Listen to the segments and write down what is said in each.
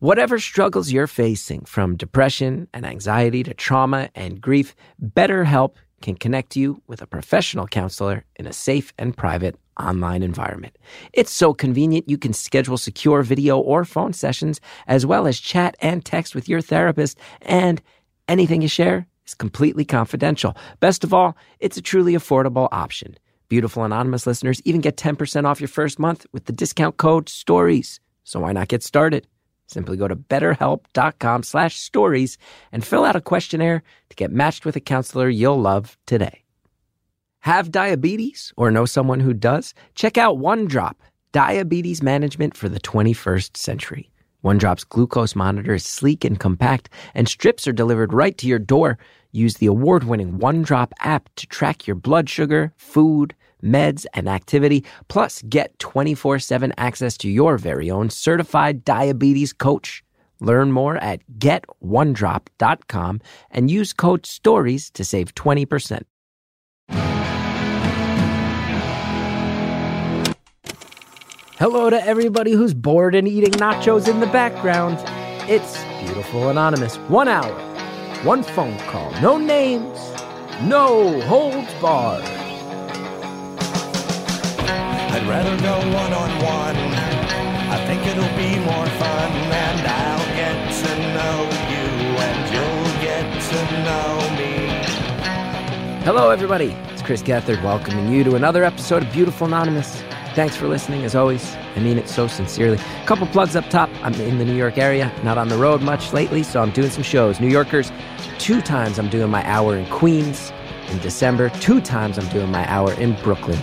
Whatever struggles you're facing, from depression and anxiety to trauma and grief, BetterHelp can connect you with a professional counselor in a safe and private online environment. It's so convenient you can schedule secure video or phone sessions, as well as chat and text with your therapist, and anything you share is completely confidential. Best of all, it's a truly affordable option. Beautiful Anonymous listeners even get 10% off your first month with the discount code STORIES. So why not get started? Simply go to betterhelp.com slash stories and fill out a questionnaire to get matched with a counselor you'll love today. Have diabetes or know someone who does? Check out OneDrop, diabetes management for the 21st century. OneDrop's glucose monitor is sleek and compact, and strips are delivered right to your door. Use the award winning OneDrop app to track your blood sugar, food, meds, and activity. Plus, get 24 7 access to your very own certified diabetes coach. Learn more at getonedrop.com and use code STORIES to save 20%. Hello to everybody who's bored and eating nachos in the background. It's Beautiful Anonymous. One hour, one phone call, no names, no holds barred. Rather go one on one. I think it'll be more fun, and I'll get to know you, and you'll get to know me. Hello, everybody. It's Chris Gethard welcoming you to another episode of Beautiful Anonymous. Thanks for listening, as always. I mean it so sincerely. A couple plugs up top. I'm in the New York area, not on the road much lately, so I'm doing some shows. New Yorkers, two times I'm doing my hour in Queens in December, two times I'm doing my hour in Brooklyn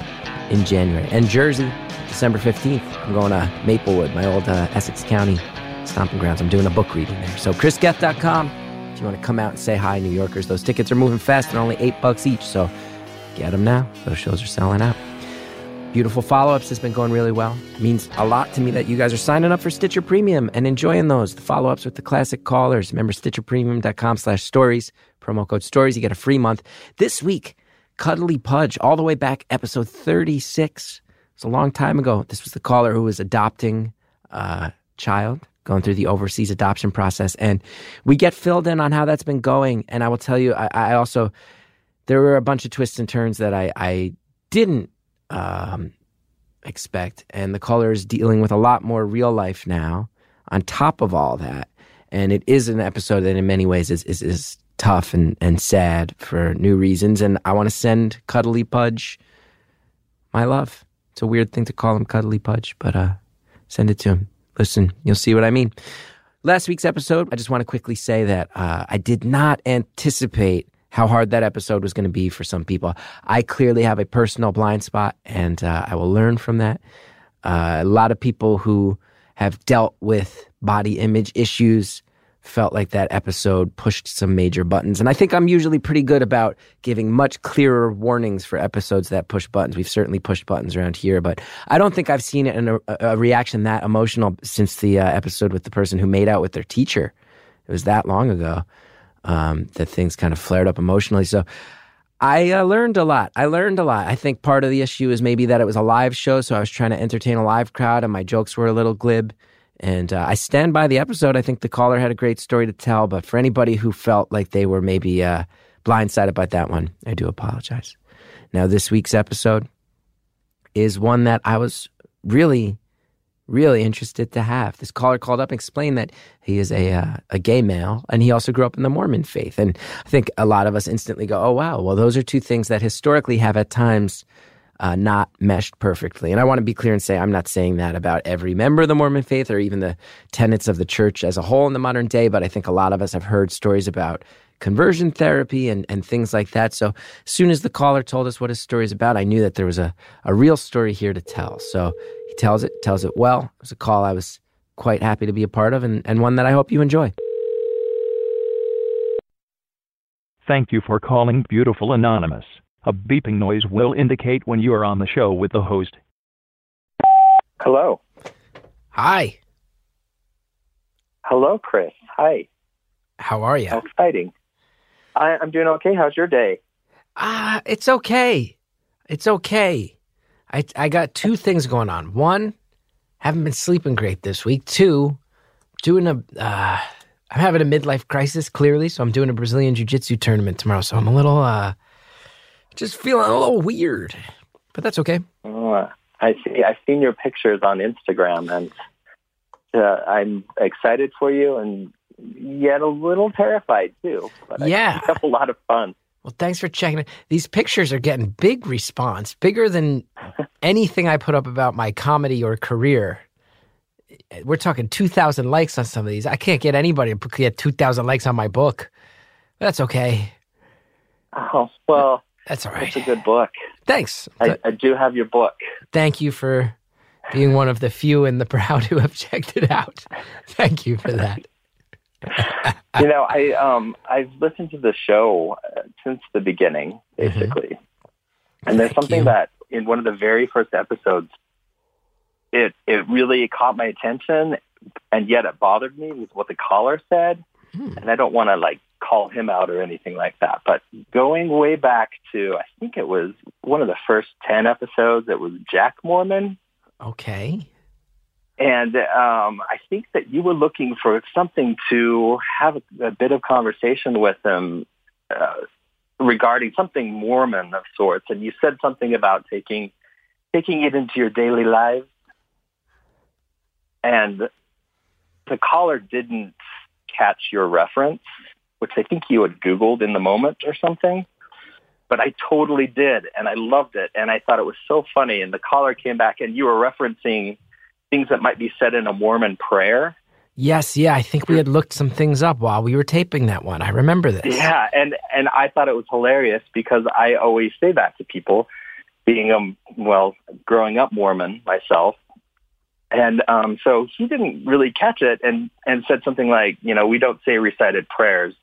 in January. And Jersey, December 15th, I'm going to Maplewood, my old uh, Essex County stomping grounds. I'm doing a book reading there. So, chrisgeth.com if you want to come out and say hi, New Yorkers. Those tickets are moving fast. They're only eight bucks each, so get them now. Those shows are selling out. Beautiful follow ups has been going really well. It means a lot to me that you guys are signing up for Stitcher Premium and enjoying those. The follow ups with the classic callers. Remember stitcherpremium.com slash stories. Promo code stories. You get a free month. This week, Cuddly Pudge, all the way back, episode 36. It's a long time ago. This was the caller who was adopting a child, going through the overseas adoption process. And we get filled in on how that's been going. And I will tell you, I, I also, there were a bunch of twists and turns that I, I didn't um, expect. And the caller is dealing with a lot more real life now on top of all that. And it is an episode that in many ways is, is, is tough and, and sad for new reasons. And I want to send Cuddly Pudge my love. It's a weird thing to call him Cuddly Pudge, but uh, send it to him. Listen, you'll see what I mean. Last week's episode, I just want to quickly say that uh, I did not anticipate how hard that episode was going to be for some people. I clearly have a personal blind spot, and uh, I will learn from that. Uh, a lot of people who have dealt with body image issues felt like that episode pushed some major buttons. And I think I'm usually pretty good about giving much clearer warnings for episodes that push buttons. We've certainly pushed buttons around here, but I don't think I've seen a, a reaction that emotional since the uh, episode with the person who made out with their teacher. It was that long ago um, that things kind of flared up emotionally. So I uh, learned a lot. I learned a lot. I think part of the issue is maybe that it was a live show, so I was trying to entertain a live crowd, and my jokes were a little glib. And uh, I stand by the episode. I think the caller had a great story to tell, but for anybody who felt like they were maybe uh, blindsided by that one, I do apologize. Now, this week's episode is one that I was really, really interested to have. This caller called up and explained that he is a uh, a gay male, and he also grew up in the Mormon faith. And I think a lot of us instantly go, "Oh, wow! Well, those are two things that historically have at times." Uh, not meshed perfectly. And I want to be clear and say I'm not saying that about every member of the Mormon faith or even the tenets of the church as a whole in the modern day, but I think a lot of us have heard stories about conversion therapy and, and things like that. So as soon as the caller told us what his story is about, I knew that there was a, a real story here to tell. So he tells it, tells it well. It was a call I was quite happy to be a part of and, and one that I hope you enjoy. Thank you for calling Beautiful Anonymous. A beeping noise will indicate when you are on the show with the host. Hello. Hi, Hello, Chris. Hi. how are you? How exciting. I, I'm doing okay. How's your day? Ah, it's okay. It's okay. I I got two things going on. One, haven't been sleeping great this week. Two, doing a. Uh, I'm having a midlife crisis, clearly. So I'm doing a Brazilian Jiu Jitsu tournament tomorrow. So I'm a little, uh, just feeling a little weird, but that's okay. Oh, I see. I've seen your pictures on Instagram, and uh, I'm excited for you, and yet a little terrified too. But Yeah. I have a lot of fun. Well, thanks for checking it. These pictures are getting big response, bigger than anything I put up about my comedy or career. We're talking 2,000 likes on some of these. I can't get anybody to get 2,000 likes on my book. That's okay. Oh well, That's all right. it's a good book. Thanks. I, I do have your book. Thank you for being one of the few and the proud who have checked it out. Thank you for that. you know, I um I've listened to the show uh, since the beginning, basically. And there's Mm-hmm. Thank something you. that in one of the very first episodes, it it really caught my attention, and yet it bothered me with what the caller said. Hmm. And I don't want to like call him out or anything like that, but going way back to I think it was one of the first ten episodes. It was Jack Mormon. Okay. And um, I think that you were looking for something to have a, a bit of conversation with him uh, regarding something Mormon of sorts. And you said something about taking taking it into your daily life. And the caller didn't catch your reference, which I think you had Googled in the moment or something. But I totally did, and I loved it, and I thought it was so funny. And the caller came back, and you were referencing things that might be said in a Mormon prayer. Yes, yeah, I think we had looked some things up while we were taping that one. I remember this. Yeah, and and I thought it was hilarious because I always say that to people, being um well, growing up Mormon myself, and um so he didn't really catch it and and said something like, you know, we don't say recited prayers,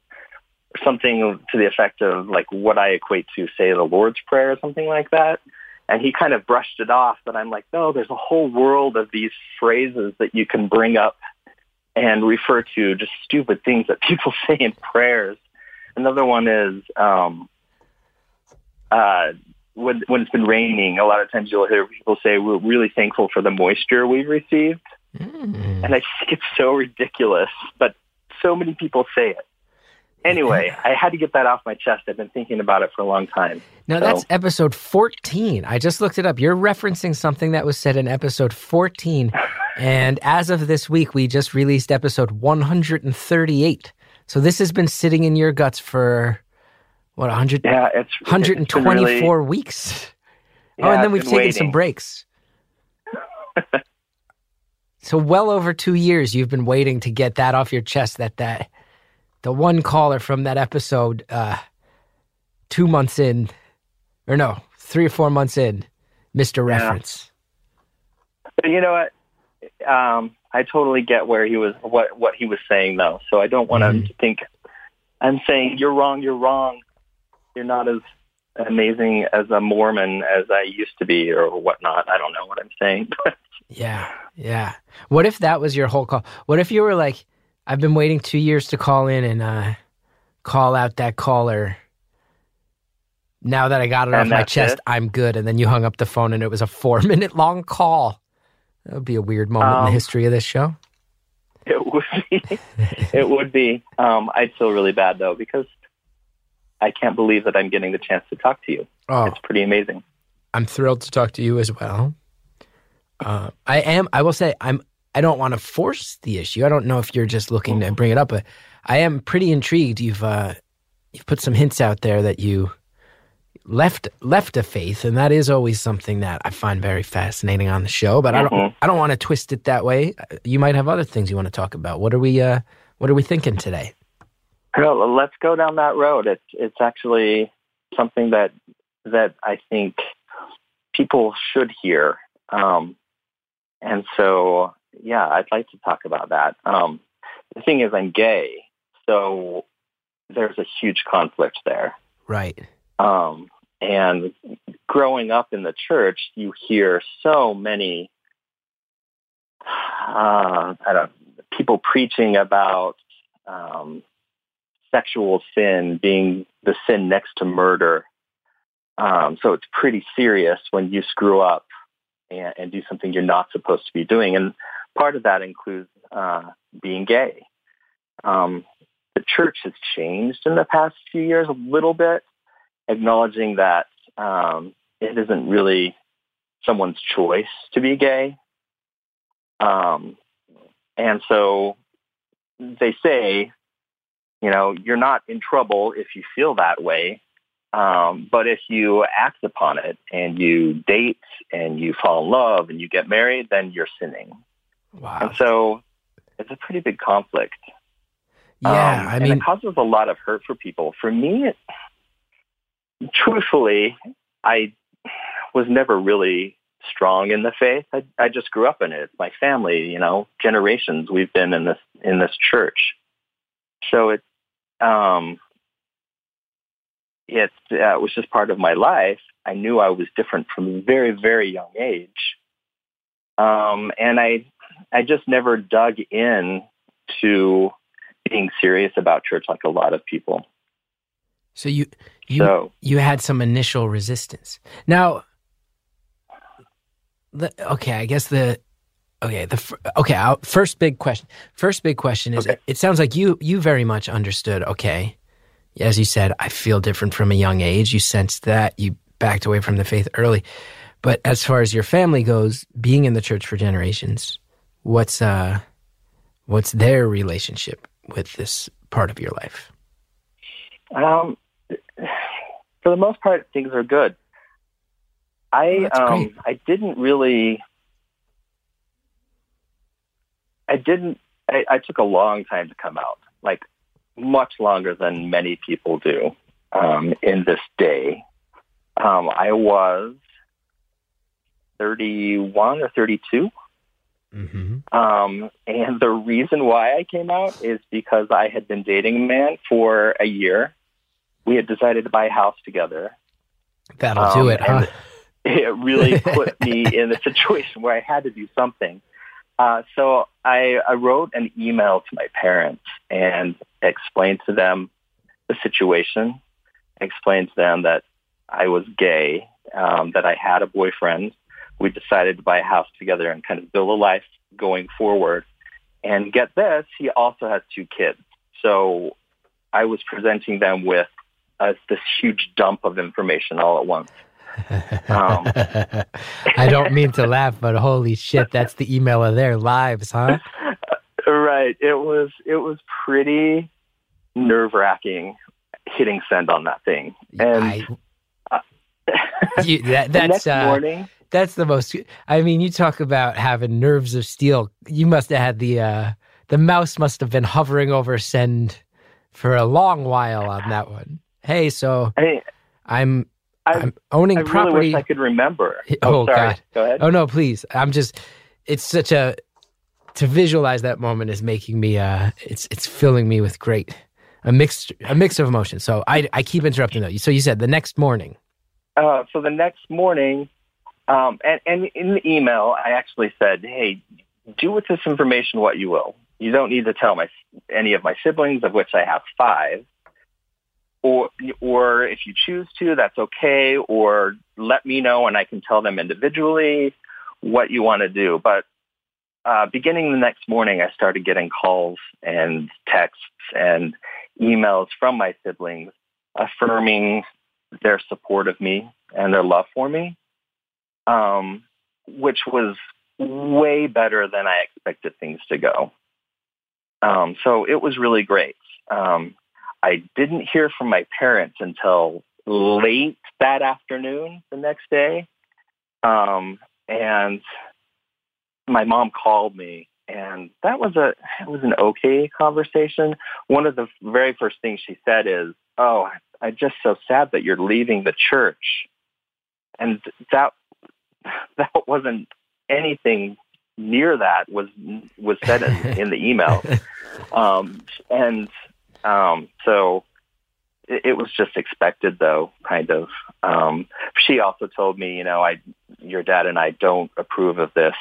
something to the effect of like what I equate to say the Lord's prayer or something like that. And he kind of brushed it off, but I'm like, no, there's a whole world of these phrases that you can bring up and refer to just stupid things that people say in prayers. Another one is um, uh, when when it's been raining. A lot of times you'll hear people say, "We're really thankful for the moisture we've received," Mm. and I think it's so ridiculous, but so many people say it. Anyway, I had to get that off my chest. I've been thinking about it for a long time. Now So- that's episode 14. I just looked it up. You're referencing something that was said in episode 14. And as of this week, we just released episode 138. So this has been sitting in your guts for what 100 Yeah, it's it's been 124 really- weeks. yeah, oh, and then we've taken some breaks. so well over 2 years you've been waiting to get that off your chest that that the one caller from that episode uh 2 months in or no, 3 or 4 months in Mister Yeah. reference. But you know what? Um, I totally get where he was, what what he was saying, though. So I don't want him to think I'm saying you're wrong. You're wrong. You're not as amazing as a Mormon as I used to be, or whatnot. I don't know what I'm saying. Yeah. Yeah. What if that was your whole call? What if you were like I've been waiting 2 years to call in and uh call out that caller now that I got it And off my chest, it? I'm good. And then you hung up the phone and it was a four minute long call. That would be a weird moment in the Um, history of this show. it would be. it would be. Um, I'd feel really bad though because I can't believe that I'm getting the chance to talk to you. Oh, It's pretty amazing. I'm thrilled to talk to you as well. Uh, I am. I will say I'm. I don't want to force the issue. I don't know if you're just looking to bring it up, but I am pretty intrigued. You've uh, you've put some hints out there that you left left a faith, and that is always something that I find very fascinating on the show. But I don't. I don't want to twist it that way. You might have other things you want to talk about. What are we? Uh, what are we thinking today? Well, let's go down that road. It's it's actually something that that I think people should hear. Um, and so, yeah, I'd like to talk about that. Um, the thing is, I'm gay, so there's a huge conflict there. Right. Um, and growing up in the church, you hear so many, uh, I don't, people preaching about um, sexual sin being the sin next to murder. Um, so it's pretty serious when you screw up and, and do something you're not supposed to be doing. And part of that includes uh, being gay. Um, the church has changed in the past few years a little bit, acknowledging that um, it isn't really someone's choice to be gay. Um, and so they say, you know, you're not in trouble if you feel that way. Um, but if you act upon it and you date and you fall in love and you get married, then you're sinning. Wow. And so it's a pretty big conflict. Yeah, Um, I and mean, it causes a lot of hurt for people. For me, it, truthfully, I was never really strong in the faith. I, I just grew up in it. My family, you know, generations we've been in this in this church. So it um, it uh, was just part of my life. I knew I was different from a very very young age, um, and I I just never dug in to being serious about church like a lot of people. so you you so you had some initial resistance. Now, the, okay, I guess the okay the okay I'll, first big question. First big question is: Okay. It sounds like you you very much understood. Okay, as you said, I feel different from a young age. You sensed that you backed away from the faith early. But as far as your family goes, being in the church for generations, what's uh, what's their relationship with this part of your life? Um, for the most part, things are good. I Oh, um. I didn't really. I didn't. I, I took a long time to come out, like much longer than many people do um, in this day. Um, I was thirty-one or thirty-two. Mm-hmm. Um, and the reason why I came out is because I had been dating a man for a year. We had decided to buy a house together. That'll Um, do it, huh? It really put me in a situation where I had to do something. Uh, so I, I wrote an email to my parents and explained to them the situation, explained to them that I was gay, um, that I had a boyfriend. We decided to buy a house together and kind of build a life going forward. And get this, he also has two kids. So I was presenting them with uh, this huge dump of information all at once. Um, I don't mean to laugh, but holy shit, that's the email of their lives, huh? right. It was it was pretty nerve wracking hitting send on that thing. And I, you, that, that's next uh, morning, that's the most. I mean, you talk about having nerves of steel. You must have had the uh, the mouse must have been hovering over send for a long while on that one. Hey, so I, I'm I, I'm owning I really property. wish I could remember. Oh, sorry. God. Go ahead. Oh no, please. I'm just it's such a to visualize that moment is making me uh it's it's filling me with great a mix a mix of emotions. So I I keep interrupting though. So you said the next morning. Uh, so the next morning, um, and, and in the email, I actually said, "Hey, do with this information what you will. You don't need to tell my any of my siblings, of which I have five, or or if you choose to, that's okay. Or let me know, and I can tell them individually what you want to do. But uh, beginning the next morning, I started getting calls and texts and emails from my siblings affirming their support of me and their love for me, um, which was way better than I expected things to go. Um, so it was really great. Um, I didn't hear from my parents until late that afternoon the next day. Um, and my mom called me and that was a it was an okay conversation. One of the very first things she said is, "Oh, I'm just so sad that you're leaving the church," and that that wasn't anything near that was was said in, in the email, um, and um, so it, it was just expected, though, kind of. Um, she also told me, you know, I your dad and I don't approve of this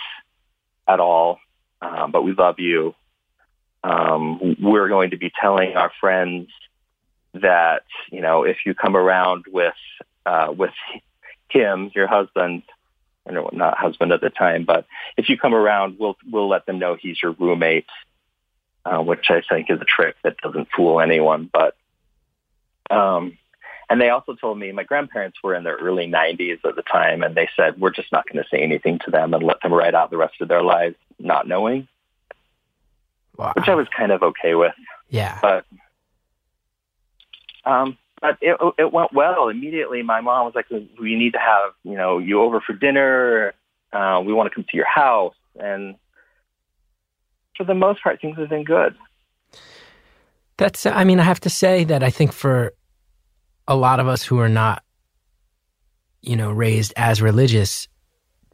at all um, but we love you. Um, we're going to be telling our friends that you know if you come around with uh, with him, your husband, no, not husband at the time, but if you come around, we'll we'll let them know he's your roommate, uh, which I think is a trick that doesn't fool anyone. But um, and they also told me my grandparents were in their early 90s at the time, and they said we're just not going to say anything to them and let them ride out the rest of their lives not knowing, Wow. which I was kind of okay with. yeah. But um, but it it went well immediately. My mom was like, "We need to have you know you over for dinner. Uh, we want to come to your house." And for the most part, things have been good. That's, I mean, I have to say that I think for a lot of us who are not, you know, raised as religious,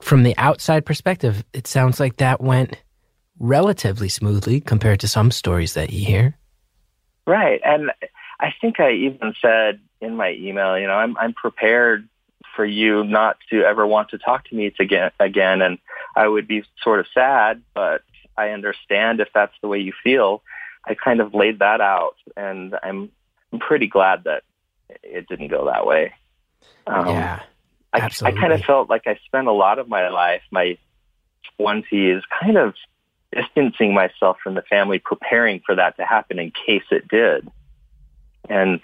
from the outside perspective, it sounds like that went relatively smoothly compared to some stories that you hear. Right. And I think I even said in my email, you know, I'm I'm prepared for you not to ever want to talk to me again again and I would be sort of sad, but I understand if that's the way you feel. I kind of laid that out and I'm I'm pretty glad that it didn't go that way. Um, yeah. I, I kind of felt like I spent a lot of my life, my 20s, kind of distancing myself from the family, preparing for that to happen in case it did. And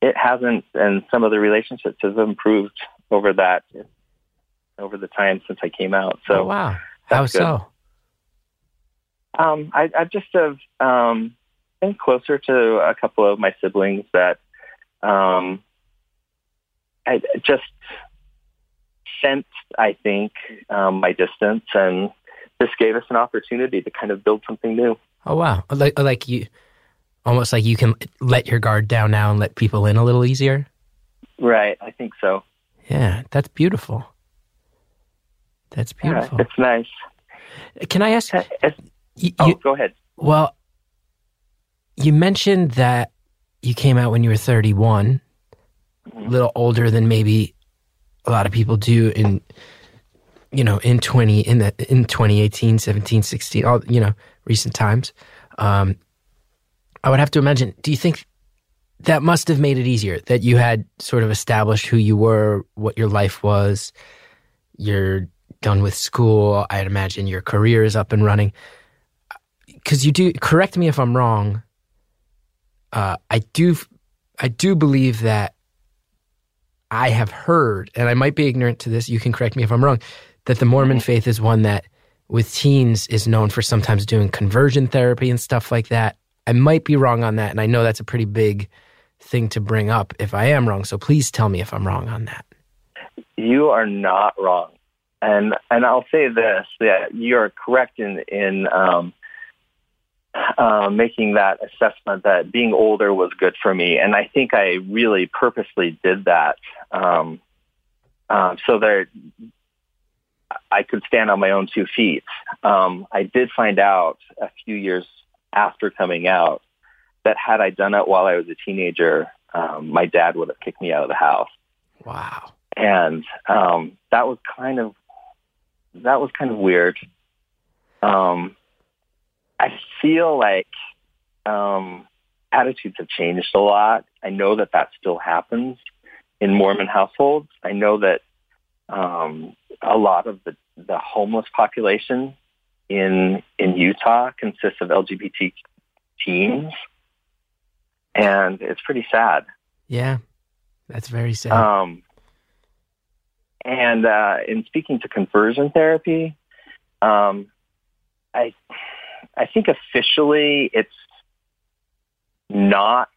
it hasn't, and some of the relationships have improved over that, over the time since I came out. So, oh, wow. How so? um, I, I just have um, been closer to a couple of my siblings that um, I just sensed, I think, um, my distance, and this gave us an opportunity to kind of build something new. Oh, wow. Like, like you, almost like you can let your guard down now and let people in a little easier. Right, I think so. Yeah, that's beautiful. That's beautiful. Yeah, it's nice. Can I ask? It's- You, oh, you, go ahead. well, you mentioned that you came out when you were 31, a little older than maybe a lot of people do in, you know, in 20, in the, in 2018, 17, 16, all, you know, recent times. Um, I would have to imagine, do you think that must have made it easier that you had sort of established who you were, what your life was, you're done with school. I'd imagine your career is up and running. Because you do, correct me if I'm wrong. Uh, I do, I do believe that I have heard, and I might be ignorant to this. You can correct me if I'm wrong. That the Mormon faith is one that, with teens, is known for sometimes doing conversion therapy and stuff like that. I might be wrong on that, and I know that's a pretty big thing to bring up if I am wrong. So please tell me if I'm wrong on that. You are not wrong, and and I'll say this: that you are correct in in um, uh, making that assessment that being older was good for me, and I think I really purposely did that um, um, so that I could stand on my own two feet. Um, I did find out a few years after coming out that had I done it while I was a teenager, um, my dad would have kicked me out of the house Wow. and um, that was kind of that was kind of weird. Um, I feel like um, attitudes have changed a lot. I know that that still happens in Mormon households. I know that um, a lot of the, the homeless population in in Utah consists of LGBT teens, and it's pretty sad. Yeah. That's very sad. Um, and uh, in speaking to conversion therapy, um, I I think officially it's not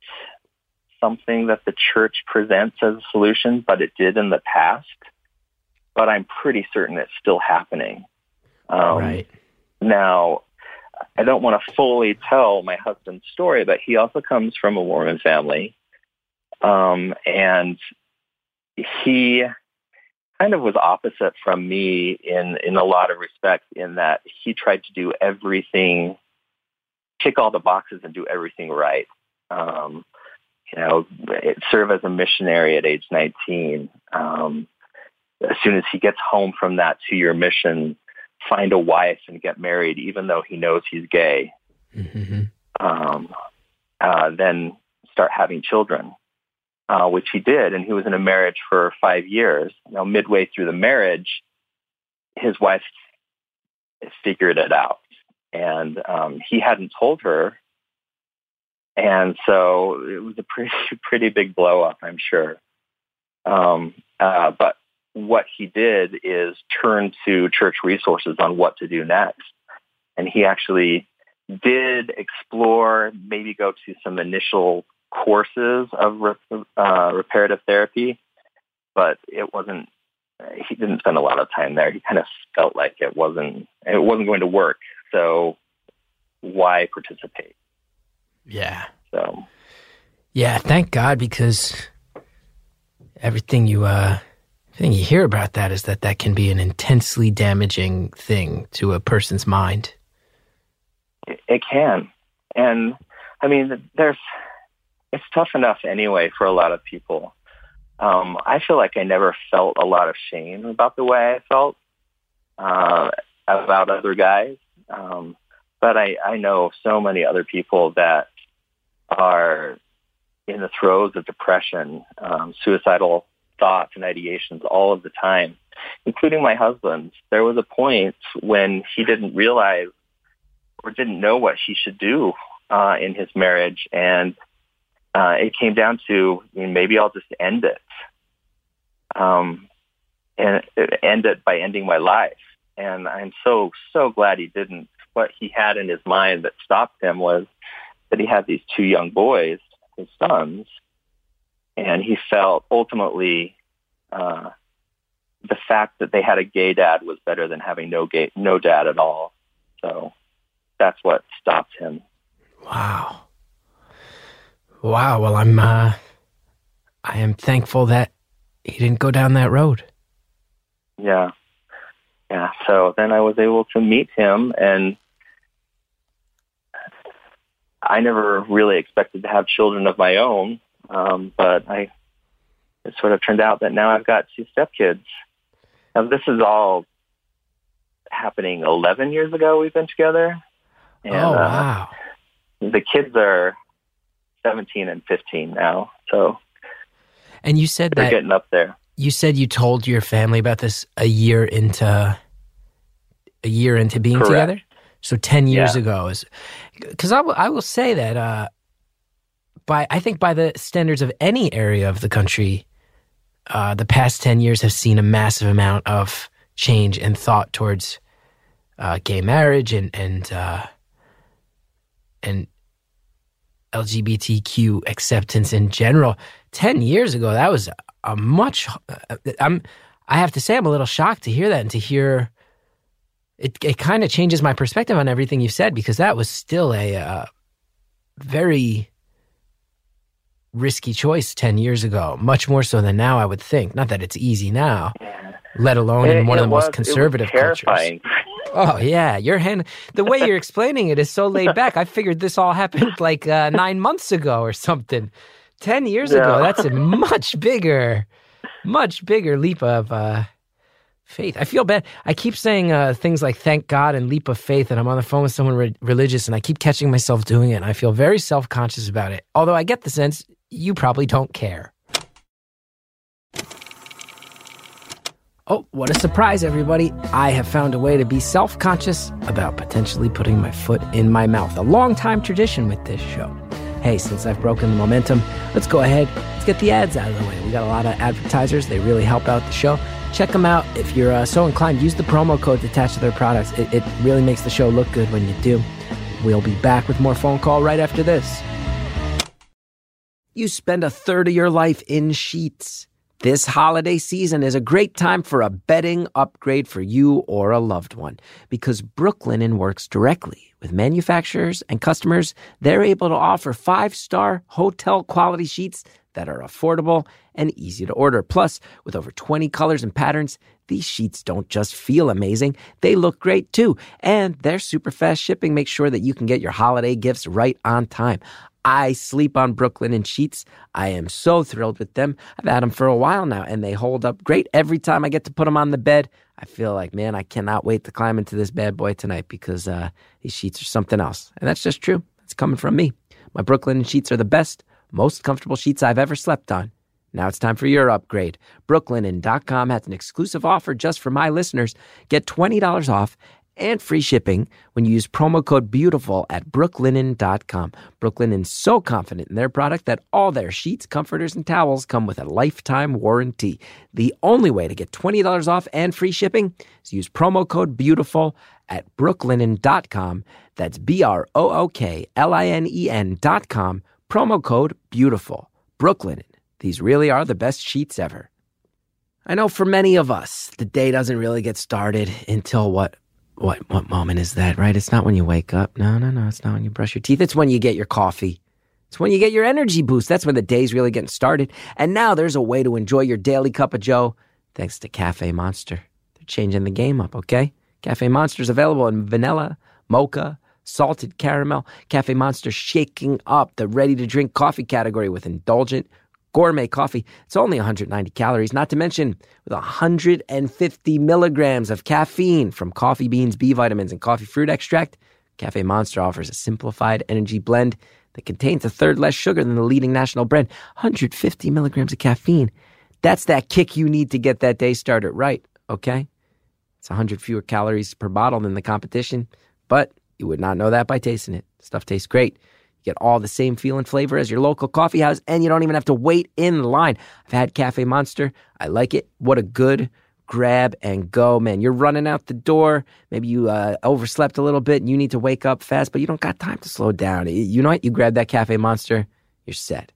something that the church presents as a solution, but it did in the past. But I'm pretty certain it's still happening. Um, right. Now, I don't want to fully tell my husband's story, but he also comes from a Mormon family. Um, and he kind of was opposite from me in, in a lot of respects in that he tried to do everything, tick all the boxes and do everything right. Um, you know, serve as a missionary at age 19. Um, as soon as he gets home from that two-year mission, find a wife and get married, even though he knows he's gay. hmm Um, uh, then start having children, uh, which he did, and he was in a marriage for five years. Now, midway through the marriage, his wife figured it out, and um, he hadn't told her, and so it was a pretty pretty big blow up, I'm sure. Um, uh, but what he did is turn to church resources on what to do next, and he actually did explore, maybe go to some initial courses of uh, reparative therapy, but it wasn't. He didn't spend a lot of time there. He kind of felt like it wasn't it wasn't going to work. So why participate? Yeah. So. Yeah, thank God because everything you uh everything you hear about that is that that can be an intensely damaging thing to a person's mind. It can, and I mean, there's it's tough enough anyway for a lot of people. Um, I feel like I never felt a lot of shame about the way I felt uh, about other guys. Um, but I, I know so many other people that are in the throes of depression, um, suicidal thoughts and ideations all of the time, including my husband. There was a point when he didn't realize or didn't know what he should do uh, in his marriage, and uh, it came down to I mean, maybe I'll just end it, um, and end it by ending my life. And I'm so so glad he didn't. What he had in his mind that stopped him was that he had these two young boys, his sons, and he felt ultimately uh, the fact that they had a gay dad was better than having no gay no dad at all. So that's what stopped him. Wow. Wow. Well, I'm, uh, I am thankful that he didn't go down that road. Yeah. Yeah. So then I was able to meet him and I never really expected to have children of my own. Um, but I, it sort of turned out that now I've got two stepkids. Now this is all happening 11 years ago we've been together. And, oh, wow. Uh, the kids are 17 and 15 now. So, and you said they're that getting up there. You said you told your family about this a year into a year into being Correct. together. So 10 years yeah. ago is because I, w- I will say that uh, by I think by the standards of any area of the country, uh, the past 10 years have seen a massive amount of change and thought towards uh, gay marriage and and uh, and LGBTQ acceptance in general. Ten years ago, that was a much. Uh, I'm. I have to say, I'm a little shocked to hear that and to hear. It it kind of changes my perspective on everything you've said because that was still a uh, very risky choice 10 years ago, much more so than now, I would think. Not that it's easy now, let alone it, in one of the was, most conservative cultures. Oh yeah, your hand. The way you're explaining it is so laid back. I figured this all happened like uh, nine months ago or something. Ten years Yeah. ago. That's a much bigger, much bigger leap of uh, faith. I feel bad. I keep saying uh, things like "thank God" and "leap of faith," and I'm on the phone with someone re- religious, and I keep catching myself doing it. And I feel very self conscious about it. Although I get the sense you probably don't care. Oh, what a surprise, everybody. I have found a way to be self conscious about potentially putting my foot in my mouth. A long time tradition with this show. Hey, since I've broken the momentum, let's go ahead. Let's get the ads out of the way. We got a lot of advertisers, they really help out the show. Check them out. If you're uh, so inclined, use the promo codes attached to their products. It, it really makes the show look good when you do. We'll be back with more phone call right after this. You spend a third of your life in sheets. This holiday season is a great time for a bedding upgrade for you or a loved one because Brooklinen works directly with manufacturers and customers. They're able to offer five star hotel quality sheets that are affordable and easy to order. Plus, with over 20 colors and patterns, these sheets don't just feel amazing, they look great too. And their super fast shipping makes sure that you can get your holiday gifts right on time. I sleep on Brooklinen sheets. I am so thrilled with them. I've had them for a while now and they hold up great every time I get to put them on the bed. I feel like, man, I cannot wait to climb into this bad boy tonight because uh, these sheets are something else. And that's just true. It's coming from me. My Brooklinen sheets are the best, most comfortable sheets I've ever slept on. Now it's time for your upgrade. Brooklinen.com has an exclusive offer just for my listeners. Get $20 off and free shipping when you use promo code BEAUTIFUL at brooklinen.com. Brooklinen's so confident in their product that all their sheets, comforters, and towels come with a lifetime warranty. The only way to get $20 off and free shipping is use promo code BEAUTIFUL at brooklinen.com. That's B R O O K L I N E N.com. Promo code BEAUTIFUL. Brooklinen. These really are the best sheets ever. I know for many of us, the day doesn't really get started until what what what moment is that, right? It's not when you wake up. No, no, no. It's not when you brush your teeth. It's when you get your coffee. It's when you get your energy boost. That's when the day's really getting started. And now there's a way to enjoy your daily cup of Joe thanks to Caffe Monster. They're changing the game up, okay? Caffe Monster is available in vanilla, mocha, salted caramel. Caffe Monster shaking up the ready to drink coffee category with indulgent gourmet coffee. It's only 190 calories, not to mention with 150 milligrams of caffeine from coffee beans, B vitamins, and coffee fruit extract. Caffe Monster offers a simplified energy blend that contains a third less sugar than the leading national brand. 150 milligrams of caffeine. That's that kick you need to get that day started right, okay? It's 100 fewer calories per bottle than the competition, but you would not know that by tasting it. Stuff tastes great. You get all the same feel and flavor as your local coffee house, and you don't even have to wait in line. I've had Caffe Monster. I like it. What a good grab and go, man. You're running out the door. Maybe you uh, overslept a little bit and you need to wake up fast, but you don't got time to slow down. You know what? You grab that Caffe Monster, you're set.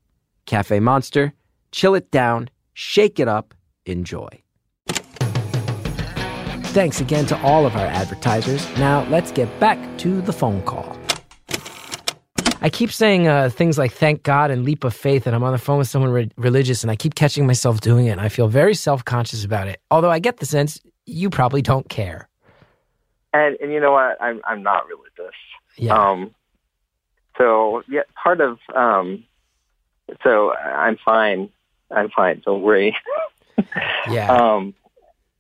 Caffe Monster, chill it down, shake it up, enjoy. Thanks again to all of our advertisers. Now let's get back to the phone call. I keep saying uh, things like thank God and leap of faith, and I'm on the phone with someone re- religious, and I keep catching myself doing it, and I feel very self conscious about it. Although I get the sense you probably don't care. And and you know what? I'm I'm not religious. Yeah. Um, so yeah, part of um, so I'm fine. I'm fine. Don't worry. yeah. Um,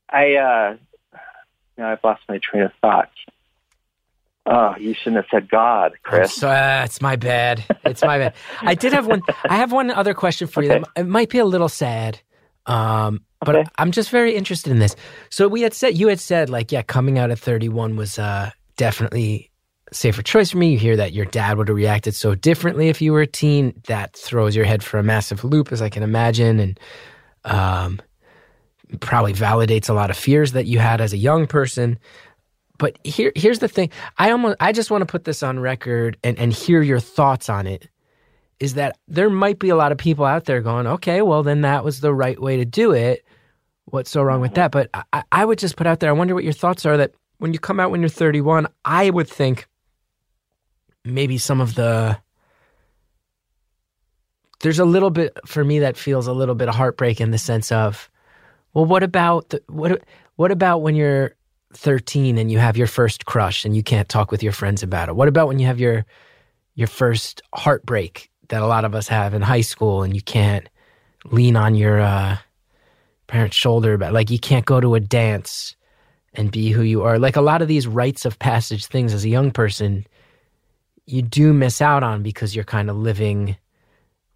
I uh, now I've lost my train of thought. Oh, you shouldn't have said God, Chris. So, uh, it's my bad. It's my bad. I did have one. I have one other question for Okay. you. It might be a little sad, um, but Okay. I'm just very interested in this. So we had said you had said like, yeah, coming out at 31 was uh, definitely safer choice for me. You hear that your dad would have reacted so differently if you were a teen. That throws your head for a massive loop, as I can imagine, and um, probably validates a lot of fears that you had as a young person. But here, here's the thing. I almost, I just want to put this on record and, and hear your thoughts on it. Is that there might be a lot of people out there going, okay, well then that was the right way to do it. What's so wrong with that? But I, I would just put out there. I wonder what your thoughts are. That when you come out when you're 31, I would think maybe some of the there's a little bit for me that feels a little bit of heartbreak in the sense of, well, what about the, what what about when you're 13 and you have your first crush and you can't talk with your friends about it? What about when you have your your first heartbreak that a lot of us have in high school and you can't lean on your uh, parent's shoulder about like you can't go to a dance and be who you are. Like a lot of these rites of passage things as a young person, you do miss out on because you're kind of living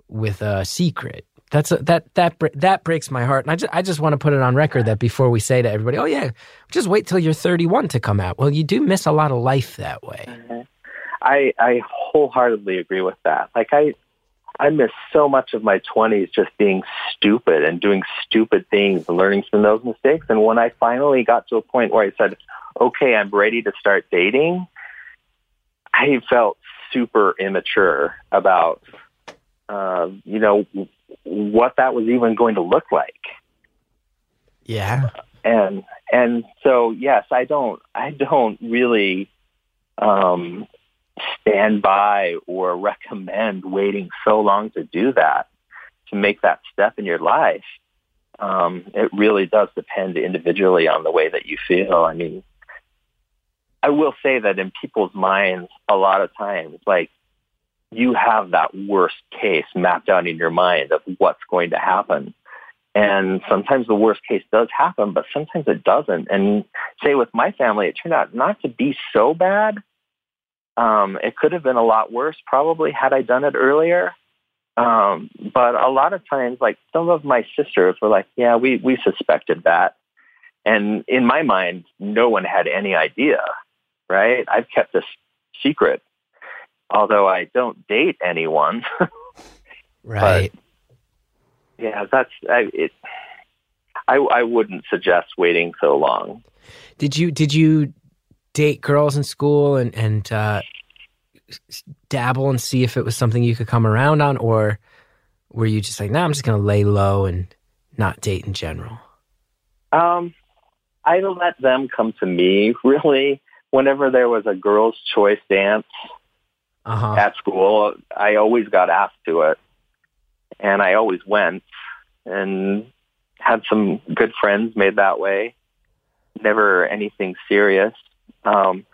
with a secret. That's a, that that that breaks my heart, and I just I just want to put it on record that before we say to everybody, "Oh yeah, just wait till you're 31 to come out." Well, you do miss a lot of life that way. I I wholeheartedly agree with that. Like I I miss so much of my 20s just being stupid and doing stupid things and learning from those mistakes. And when I finally got to a point where I said, "Okay, I'm ready to start dating," I felt super immature about uh, you know what that was even going to look like. Yeah, and and so yes, I don't I don't really um, stand by or recommend waiting so long to do that to make that step in your life. Um, it really does depend individually on the way that you feel. I mean, I will say that in people's minds, a lot of times, like you have that worst case mapped out in your mind of what's going to happen. And sometimes the worst case does happen, but sometimes it doesn't. And say with my family, it turned out not to be so bad. Um, it could have been a lot worse, probably, had I done it earlier. Um, but a lot of times, like some of my sisters were like, yeah, we, we suspected that. And in my mind, no one had any idea. right? I've kept this secret, although I don't date anyone. Right. yeah, that's I, it. I I wouldn't suggest waiting so long. Did you did you date girls in school and and uh, dabble and see if it was something you could come around on, or were you just like, nah, I'm just gonna lay low and not date in general? Um, I let them come to me really. Whenever there was a girls' choice dance Uh huh. at school, I always got asked to it, and I always went, and had some good friends made that way. Never anything serious. Um,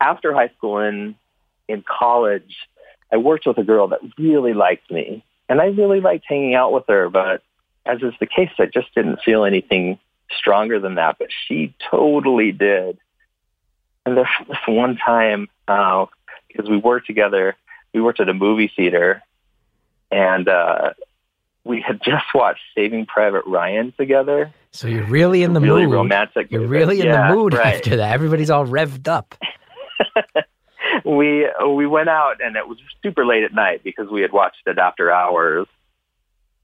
after high school and in college, I worked with a girl that really liked me, and I really liked hanging out with her. But as is the case, I just didn't feel anything stronger than that. But she totally did. And there was one time uh, because we worked together. We worked at a movie theater, and uh, we had just watched Saving Private Ryan together. So you're really in the really mood. romantic. You're movie. really in Yeah, the mood right. after that. Everybody's all revved up. we we went out and it was super late at night because we had watched it after hours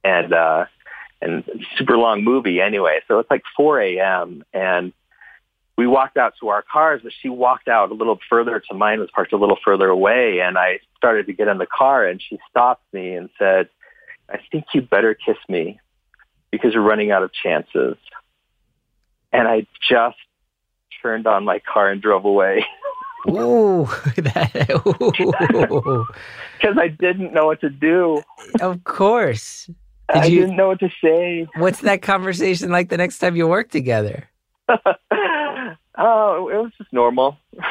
and uh and super long movie anyway so it's like 4 a.m and we walked out to our cars but she walked out a little further to mine was parked a little further away and i started to get in the car and she stopped me and said i think you better kiss me because you're running out of chances and i just turned on my car and drove away Ooh, that, because I didn't know what to do. of course. Did I you- didn't know what to say. What's that conversation like the next time you work together? Oh, it was just normal.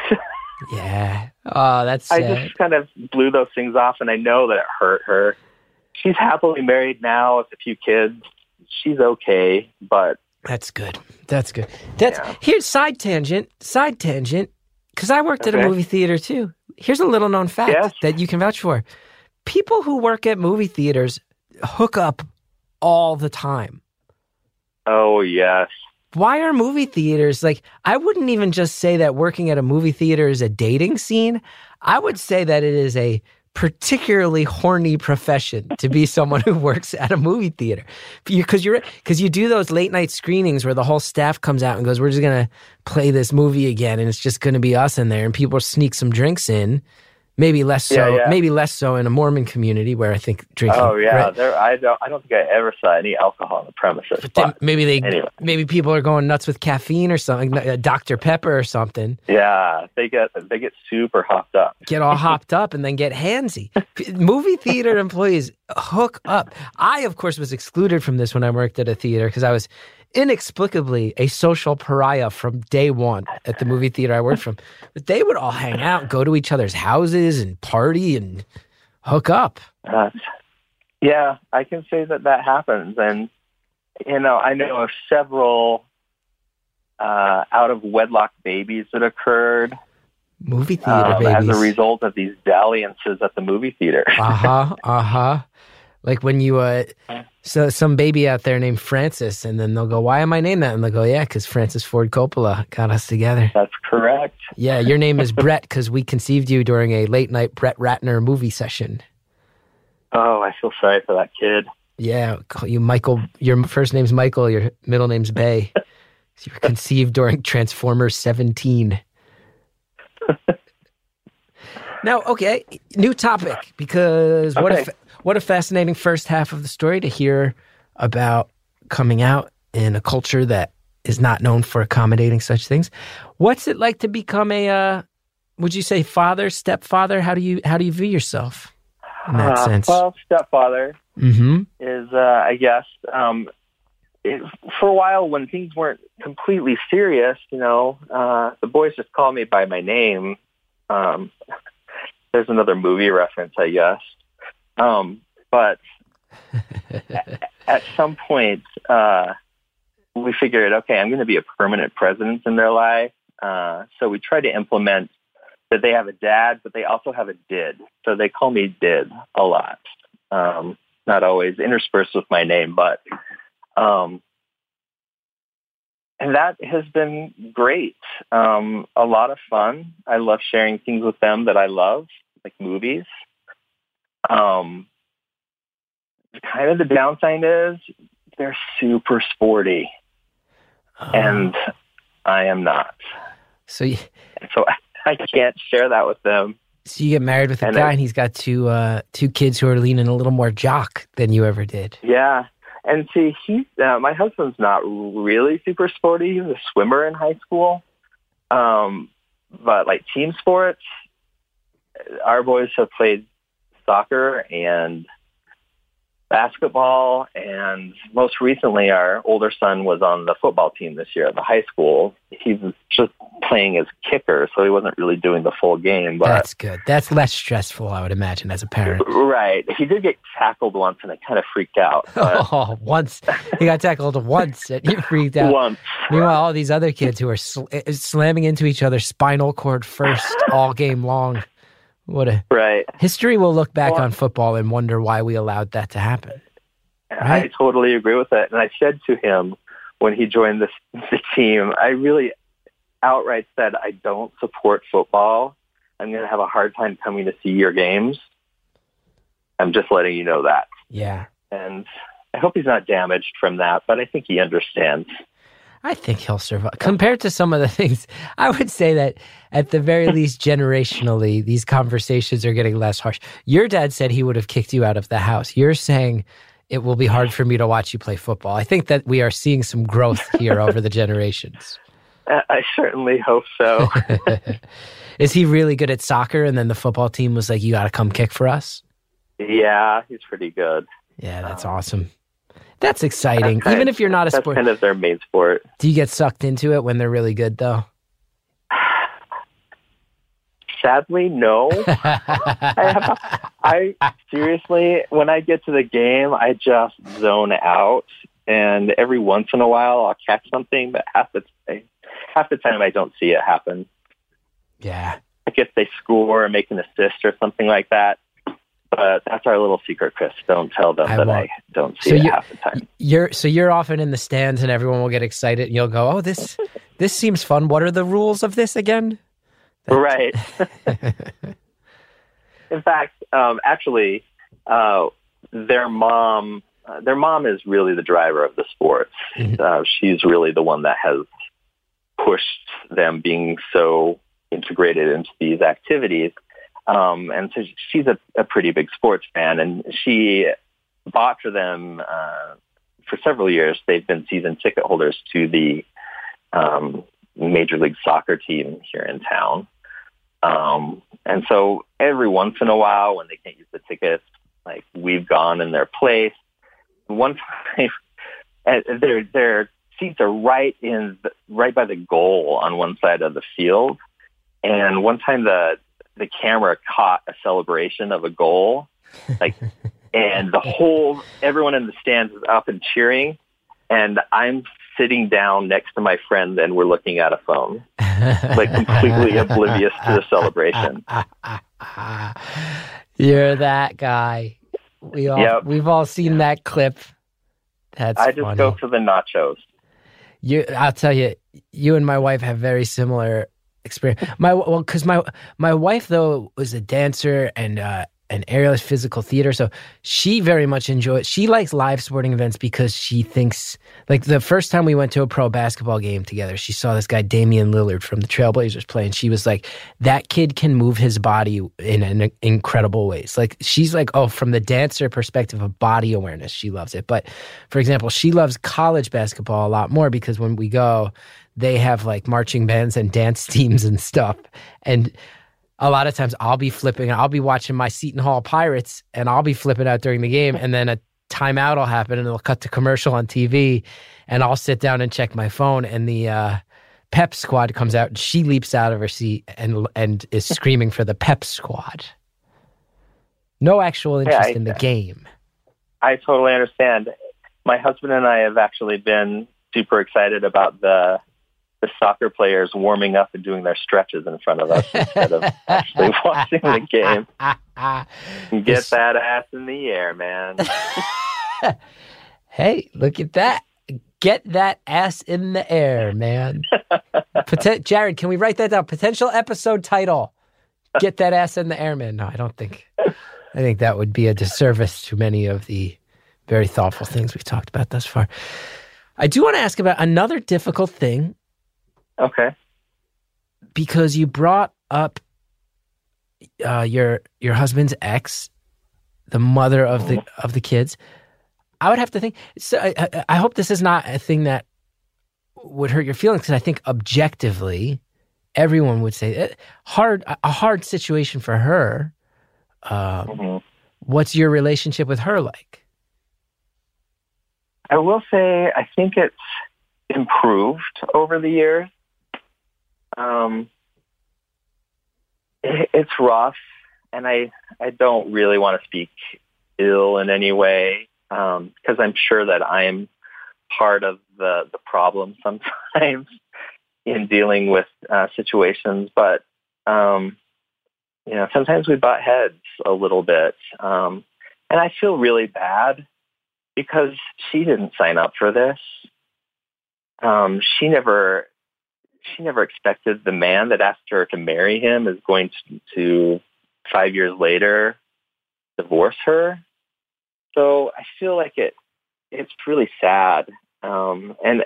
Yeah. Oh, that's I sad. just kind of blew those things off, and I know that it hurt her. She's happily married now with a few kids. She's okay, but That's good. That's good. That's Yeah. here's side tangent. Side tangent. Because I worked at a movie theater too. Here's a little known fact Yes. that you can vouch for. People who work at movie theaters hook up all the time. oh yes, Why are movie theaters like? I wouldn't even just say that working at a movie theater is a dating scene. I would say that it is a particularly horny profession to be someone who works at a movie theater because you're because you do those late night screenings where the whole staff comes out and goes, "We're just gonna play this movie again, and it's just gonna be us in there," and people sneak some drinks in. Maybe less so. Yeah, yeah. Maybe less so in a Mormon community where I think drinking. oh yeah. right? There, I don't. I don't think I ever saw any alcohol on the premises. But But maybe they anyway. maybe people are going nuts with caffeine or something, uh, Dr Pepper or something. yeah, they get they get super hopped up. Get all hopped up and then get handsy. Movie theater employees hook up. I, of course, was excluded from this when I worked at a theater because I was inexplicably a social pariah from day one at the movie theater I worked from. But they would all hang out, go to each other's houses and party and hook up. Uh, yeah, I can say that that happens, and you know, I know of several uh, out of wedlock babies that occurred Movie theater um, as a result of these dalliances at the movie theater. Uh huh. Uh huh. Like when you uh, so some baby out there named Francis, and then they'll go, "Why am I named that?" And they'll go, "Yeah, because Francis Ford Coppola got us together." That's correct. Yeah, your name is Brett because we conceived you during a late night Brett Ratner movie session. Oh, I feel sorry for that kid. Yeah, call you Michael. Your first name's Michael. Your middle name's Bay. you were conceived during Transformers 17. now, okay, new topic because what Okay. if what a fascinating first half of the story to hear about coming out in a culture that is not known for accommodating such things. What's it like to become a uh, would you say father, stepfather? How do you how do you view yourself in that Uh, sense? Well, stepfather mm-hmm. is, uh, I guess, um, it, for a while when things weren't completely serious, you know, uh, the boys just called me by my name. Um, there's another movie reference, I guess. Um, but at, at some point, uh, we figured, okay, I'm going to be a permanent presence in their life. Uh, so we try to implement that they have a dad, but they also have a did. So they call me did a lot. Um, not always interspersed with my name, but um, and that has been great. Um, a lot of fun. I love sharing things with them that I love, like movies. Um, kind of the downside is they're super sporty, Uh, and I am not. so you, so I can't share that with them. so you get married with a And guy, I- and he's got two uh, two kids who are leaning a little more jock than you ever did. Yeah. And see, he, uh, my husband's not really super sporty. He was a swimmer in high school. Um, but like team sports, our boys have played soccer and basketball. And most recently, our older son was on the football team this year at the high school. He was just playing as kicker, so he wasn't really doing the full game. But That's good. That's less stressful, I would imagine, as a parent. right, he did get tackled once, and I kind of freaked out. Oh, once he got tackled once, and you freaked out. once. Meanwhile, all these other kids who are sl- slamming into each other, spinal cord first all game long. What a Right. history will look back Well- on football and wonder why we allowed that to happen. I totally agree with that, And I said to him when he joined this the team, I really outright said, I don't support football. I'm going to have a hard time coming to see your games. I'm just letting you know that. Yeah, And I hope he's not damaged from that, but I think he understands. I think he'll survive. Compared to some of the things, I would say that at the very least, generationally, these conversations are getting less harsh. Your dad said he would have kicked you out of the house. You're saying it will be hard for me to watch you play football. I think that we are seeing some growth here over the generations. I certainly hope so. Is he really good at soccer? And then the football team was like, you got to come kick for us? yeah, he's pretty good. Yeah, that's Um, awesome. That's exciting. That's Even of- if you're not a That's sport, kind of their main sport. do you get sucked into it when they're really good, though? Sadly, no. I, have, I seriously, when I get to the game, I just zone out, and every once in a while, I'll catch something, but half the time, half the time, I don't see it happen. yeah. I guess they score or make an assist or something like that. But that's our little secret, Chris. Don't tell them I that won't. I don't see So it you- half the time. You're so you're often in the stands and everyone will get excited and you'll go, "Oh, this this seems fun. What are the rules of this again?" Right. In fact, um, actually, uh, their mom, uh, their mom is really the driver of the sports. Mhm. Uh, she's really the one that has pushed them being so integrated into these activities. Um, and so she's a, a pretty big sports fan, and she bought for them uh, for several years. They've been season ticket holders to the um, Major League Soccer team here in town. Um, and so every once in a while, when they can't use the tickets, like we've gone in their place. One time, and their their seats are right in right by the goal on one side of the field. And one time, the the camera caught a celebration of a goal, like, and the whole everyone in the stands is up and cheering, and I'm sitting down next to my friend, and we're looking at a phone like completely oblivious to the celebration. You're that guy. We all Yep. we've all seen that clip. That's I just funny. go for the nachos. You, I'll tell you, you and my wife have very similar experience. My well, because my my wife though was a dancer and uh, an aerialist physical theater, so she very much enjoys. She likes live sporting events because she thinks like the first time we went to a pro basketball game together, she saw this guy Damian Lillard from the Trailblazers play, and she was like, "That kid can move his body in an incredible ways." Like she's like, "Oh, from the dancer perspective of body awareness, she loves it." But for example, she loves college basketball a lot more because when we go, they have like marching bands and dance teams and stuff. And a lot of times I'll be flipping, I'll be watching my Seton Hall Pirates and I'll be flipping out during the game. And then a timeout will happen and it'll cut to commercial on TV. And I'll sit down and check my phone and the, uh, Pep squad comes out and she leaps out of her seat and and is screaming for the Pep squad. No actual interest I- in the game. I totally understand. My husband and I have actually been super excited about the the soccer players warming up and doing their stretches in front of us instead of actually watching the game. Get that ass in the air, man. hey, look at that. Get that ass in the air, man. Poten- Jared, can we write that down? Potential episode title: Get that ass in the air, man. No, I don't think. I think that would be a disservice to many of the very thoughtful things we've talked about thus far. I do want to ask about another difficult thing Okay. because you brought up uh, your your husband's ex, the mother of the of the kids. I would have to think. So I, I, hope this is not a thing that would hurt your feelings because I think objectively, everyone would say eh, hard a hard situation for her. Um, Mhm. what's your relationship with her like? I will say I think it's improved over the years. Um, it, it's rough, and I I don't really want to speak ill in any way because I'm sure that I'm part of the the problem sometimes in dealing with uh, situations. But um, you know, sometimes we butt heads a little bit, um, and I feel really bad because she didn't sign up for this. Um, she never she never expected the man that asked her to marry him is going to, to five years later divorce her. So I feel like it it's really sad. Um, and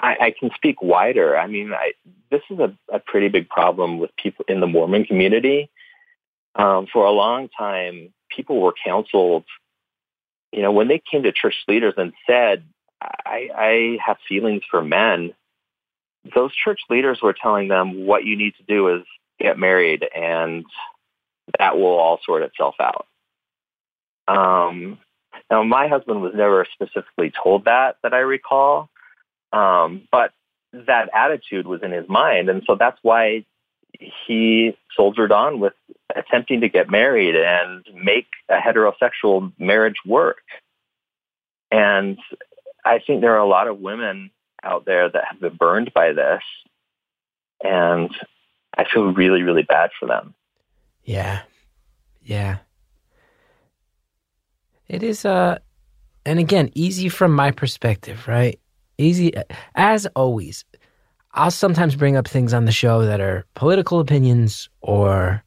I, I can speak wider. I mean, I, this is a, a pretty big problem with people in the Mormon community. Um, for a long time, people were counseled you know, when they came to church leaders and said, I, I have feelings for men, those church leaders were telling them what you need to do is get married and that will all sort itself out. Um, now, my husband was never specifically told that, that I recall, um, but that attitude was in his mind. And so that's why he soldiered on with attempting to get married and make a heterosexual marriage work. And I think there are a lot of women out there that have been burned by this. And I feel really, really bad for them. Yeah. Yeah. It is uh and again, easy from my perspective, right? Easy as always. I'll sometimes bring up things on the show that are political opinions or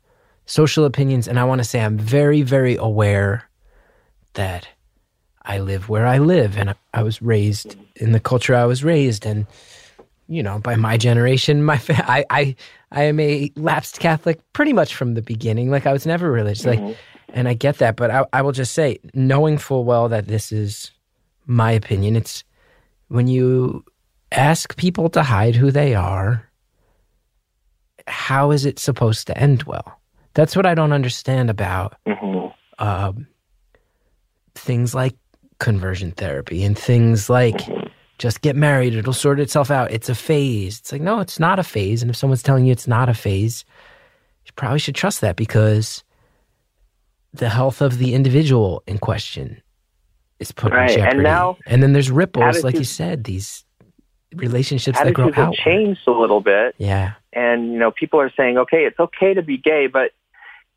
social opinions and I want to say I'm very very aware that I live where I live and I was raised in the culture I was raised and you know, by my generation, my fa- I, I I am a lapsed Catholic pretty much from the beginning. Like I was never religious. Like, and I get that, but I, I will just say, knowing full well that this is my opinion, it's when you ask people to hide who they are, how is it supposed to end well? That's what I don't understand about hmm um, things like conversion therapy and things like mm-hmm. just get married it'll sort itself out. It's a phase. It's like no it's not a phase. And if someone's telling you it's not a phase you probably should trust that because the health of the individual in question is put Right, in and jeopardy. now and then there's ripples like you said these relationships that grow out changed a little bit. yeah. And you know people are saying okay it's okay to be gay but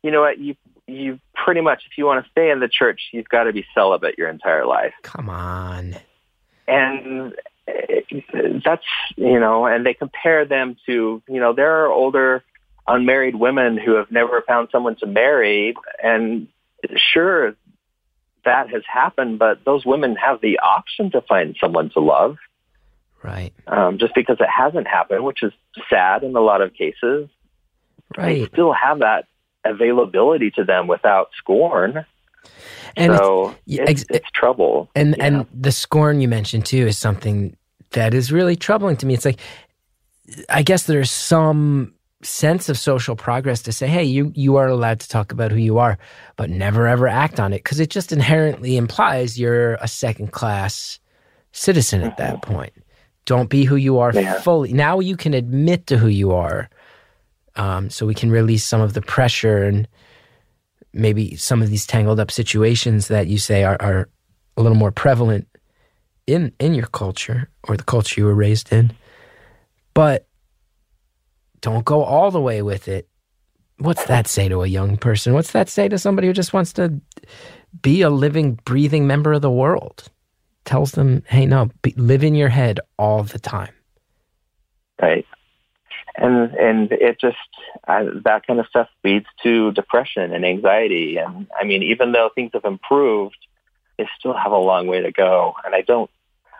you know what you you pretty much if you want to stay in the church you've got to be celibate your entire life. Come on. And eh, that's you know and they compare them to you know there are older unmarried women who have never found someone to marry and sure that has happened but those women have the option to find someone to love. Right. Um, just because it hasn't happened which is sad in a lot of cases. Right. they still have that availability to them without scorn. and so yeah, it's, it's trouble. And Yeah. and the scorn you mentioned too is something that is really troubling to me. It's like I guess there's some sense of social progress to say, hey, you you are allowed to talk about who you are, but never ever act on it because it just inherently implies you're a second class citizen at that mm-hmm. point. Don't be who you are Yeah. fully. Now you can admit to who you are, um, so we can release some of the pressure and maybe some of these tangled up situations that you say are, are a little more prevalent in in your culture or the culture you were raised in. But don't go all the way with it. What's that say to a young person? What's that say to somebody who just wants to be a living, breathing member of the world? tells them, hey, no, be, live in your head all the time. Right. And and it just I, that kind of stuff leads to depression and anxiety. And I mean, even though things have improved, they still have a long way to go. And I don't,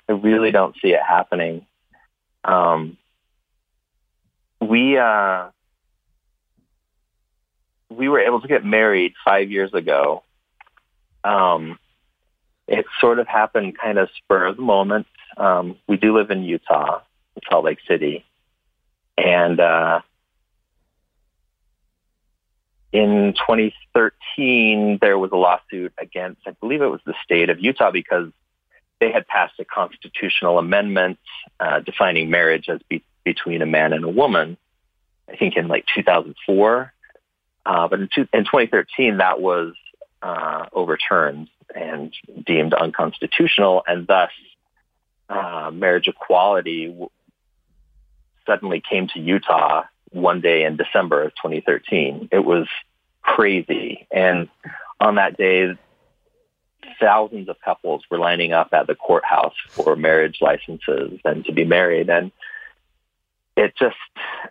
I really don't see it happening. Um, we uh, we were able to get married five years ago. Um, it sort of happened kind of spur of the moment. Um, we do live in Utah, Salt Lake City, and uh, in 2013 there was a lawsuit against, I believe it was the state of Utah because they had passed a constitutional amendment uh, defining marriage as be- between a man and a woman. I think in like 2004, uh, but in, two, in 2013 that was uh, overturned and deemed unconstitutional, and thus uh, marriage equality w- suddenly came to Utah one day in December of 2013. It was crazy, and on that day, thousands of couples were lining up at the courthouse for marriage licenses and to be married, and it just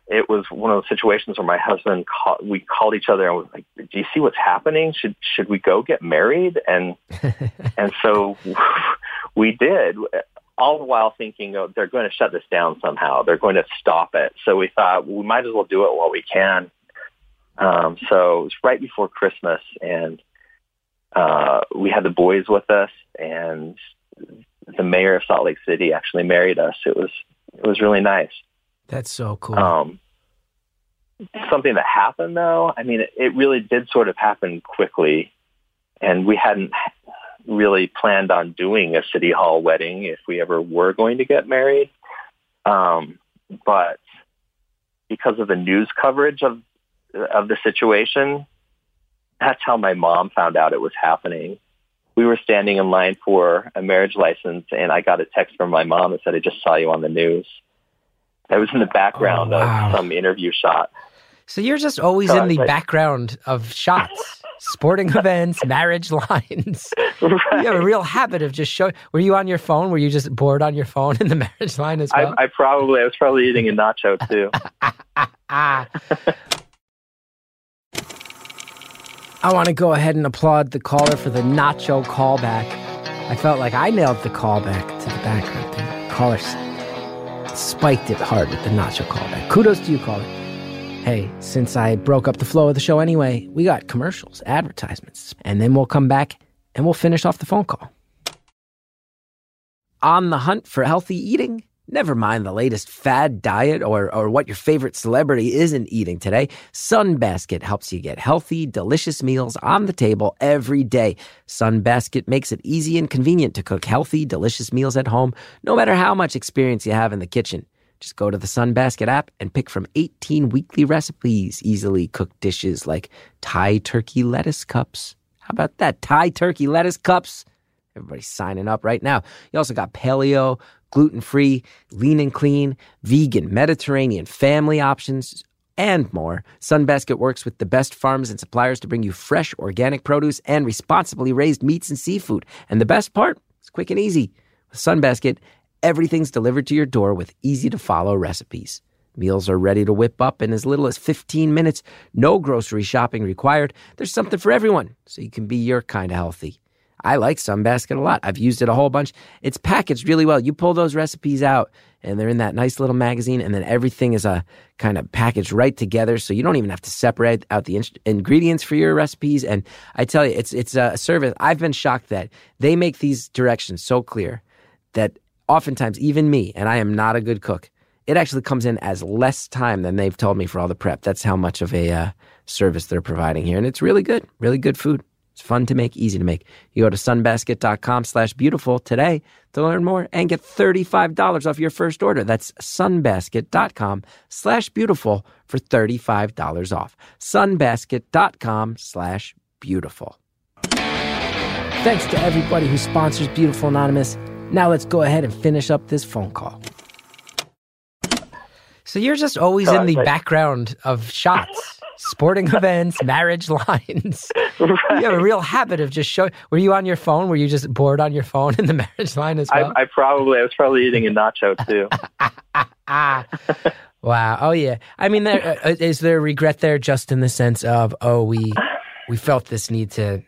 it was one of those situations where my husband call, we called each other and was like do you see what's happening? Should should we go get married? And and so we did all the while thinking oh, they're going to shut this down somehow. They're going to stop it. So we thought we might as well do it while we can. Um, so it was right before christmas and uh, we had the boys with us and the mayor of salt lake city actually married us. It was it was really nice. That's so cool. um, something that happened though, I mean, it, it really did sort of happen quickly and we hadn't really planned on doing a city hall wedding if we ever were going to get married. Um, but because of the news coverage of, of the situation, that's how my mom found out it was happening. We were standing in line for a marriage license and I got a text from my mom that said, I just saw you on the news. I was in the background Oh, wow. of some interview shot. So you're just always So in the like- background of shots, sporting events, marriage lines. You have a real habit of just showing. Were you on your phone? Were you just bored on your phone in the marriage line as well? I, I probably, I was probably eating a nacho too. I want to go ahead and applaud the caller for the nacho callback. I felt like I nailed the callback to the background thing. Caller spiked it hard with the nacho callback. Kudos to you, caller. Hey, since I broke up the flow of the show anyway, we got commercials, advertisements, and then we'll come back and we'll finish off the phone call. On the hunt for healthy eating? Never mind the latest fad diet or, or what your favorite celebrity isn't eating today. Sunbasket helps you get healthy, delicious meals on the table every day. Sunbasket makes it easy and convenient to cook healthy, delicious meals at home, no matter how much experience you have in the kitchen. Just go to the Sunbasket app and pick from 18 weekly recipes, easily cooked dishes like Thai turkey lettuce cups. How about that? Thai turkey lettuce cups. Everybody's signing up right now. You also got paleo, gluten free, lean and clean, vegan, Mediterranean, family options, and more. Sunbasket works with the best farms and suppliers to bring you fresh organic produce and responsibly raised meats and seafood. And the best part, it's quick and easy. With Sunbasket, everything's delivered to your door with easy to follow recipes. Meals are ready to whip up in as little as 15 minutes. No grocery shopping required. There's something for everyone, so you can be your kind of healthy. I like Sunbasket a lot. I've used it a whole bunch. It's packaged really well. You pull those recipes out, and they're in that nice little magazine, and then everything is a kind of packaged right together, so you don't even have to separate out the in- ingredients for your recipes. And I tell you, it's it's uh, a service. I've been shocked that they make these directions so clear that oftentimes even me, and I am not a good cook, it actually comes in as less time than they've told me for all the prep. That's how much of a uh, service they're providing here, and it's really good, really good food. It's fun to make, easy to make. You go to sunbasket.com slash beautiful today to learn more and get $35 off your first order. That's sunbasket.com slash beautiful for $35 off. Sunbasket.com slash beautiful. Thanks to everybody who sponsors Beautiful Anonymous. Now let's go ahead and finish up this phone call. So you're just always in the I- background of shots, sporting events, marriage lines. Right. You have a real habit of just showing. Were you on your phone? Were you just bored on your phone in the marriage line as well? I, I probably I was probably eating a nacho too. wow. Oh yeah. I mean, there, uh, is there regret there, just in the sense of, oh, we we felt this need to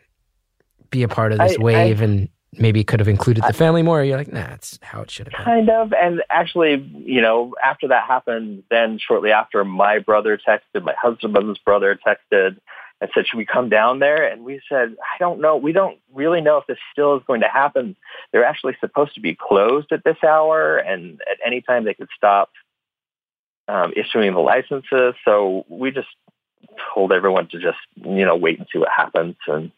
be a part of this I- wave, and maybe could have included the family more. Or you're like, nah, that's how it should have been. Kind of. And actually, you know, after that happened, then shortly after, my brother texted, my husband's brother texted and said, should we come down there? And we said, I don't know. We don't really know if this still is going to happen. They're actually supposed to be closed at this hour, and at any time they could stop um, issuing the licenses. So we just told everyone to just, you know, wait and see what happens. And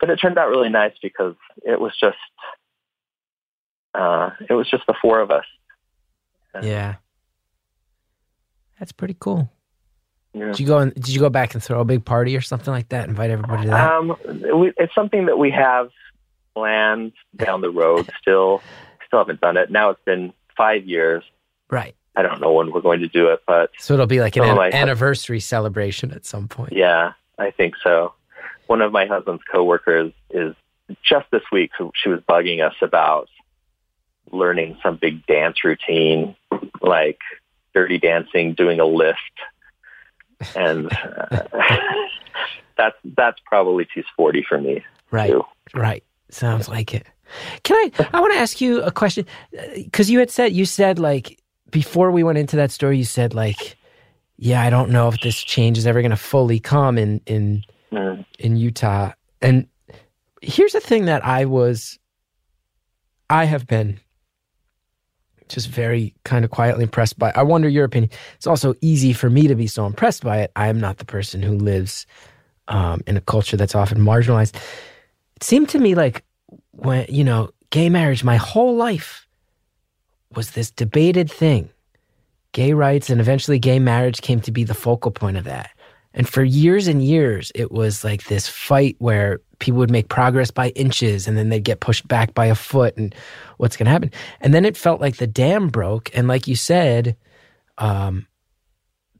but it turned out really nice because it was just uh, it was just the four of us. Yeah, that's pretty cool. Yeah. Did you go and did you go back and throw a big party or something like that? Invite everybody to that. Um, we, it's something that we have planned down the road. Still, still haven't done it. Now it's been five years. right. I don't know when we're going to do it, but So it'll be like an an- anniversary celebration at some point. yeah, I think so. One of my husband's coworkers is just this week. She was bugging us about learning some big dance routine, like dirty dancing, doing a lift, and uh, that's that's probably too sporty for me. Right. too. Right. Sounds like it. Can I? I want to ask you a question because you had said you said like before we went into that story, you said like, yeah, I don't know if this change is ever going to fully come in in Mm. in Utah. And here's the thing that I was, I have been just very kind of quietly impressed by. I wonder your opinion. It's also easy for me to be so impressed by it. I am not the person who lives um, in a culture that's often marginalized. It seemed to me like when, you know, gay marriage, my whole life was this debated thing. Gay rights and eventually gay marriage came to be the focal point of that. And for years and years, it was like this fight where people would make progress by inches and then they'd get pushed back by a foot and what's going to happen. And then it felt like the dam broke. And like you said, um,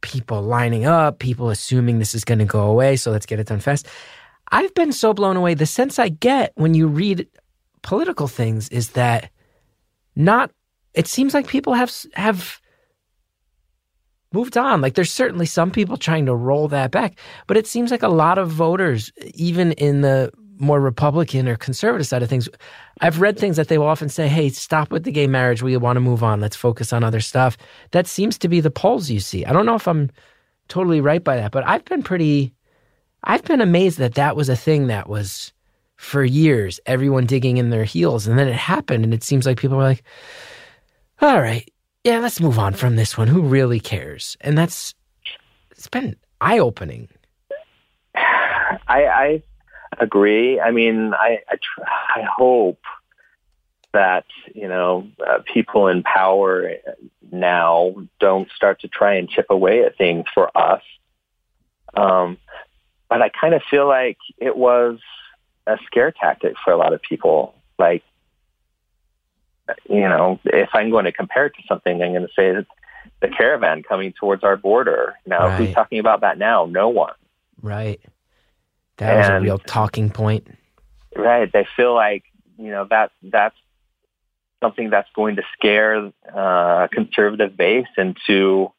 people lining up, people assuming this is going to go away. So let's get it done fast. I've been so blown away. The sense I get when you read political things is that not, it seems like people have, have, moved on. Like there's certainly some people trying to roll that back, but it seems like a lot of voters, even in the more Republican or conservative side of things, I've read things that they will often say, "Hey, stop with the gay marriage. We want to move on. Let's focus on other stuff." That seems to be the polls you see. I don't know if I'm totally right by that, but I've been pretty I've been amazed that that was a thing that was for years everyone digging in their heels and then it happened and it seems like people were like all right yeah, let's move on from this one. Who really cares? And that's it's been eye opening. I, I agree. I mean, I I, tr- I hope that you know uh, people in power now don't start to try and chip away at things for us. Um, but I kind of feel like it was a scare tactic for a lot of people. Like, you know, if I'm going to compare it to something, I'm going to say that the caravan coming towards our border. Now, Right. who's talking about that now? No one. Right. That was a real talking point. Right. They feel like, you know, that that's something that's going to scare uh, a conservative base into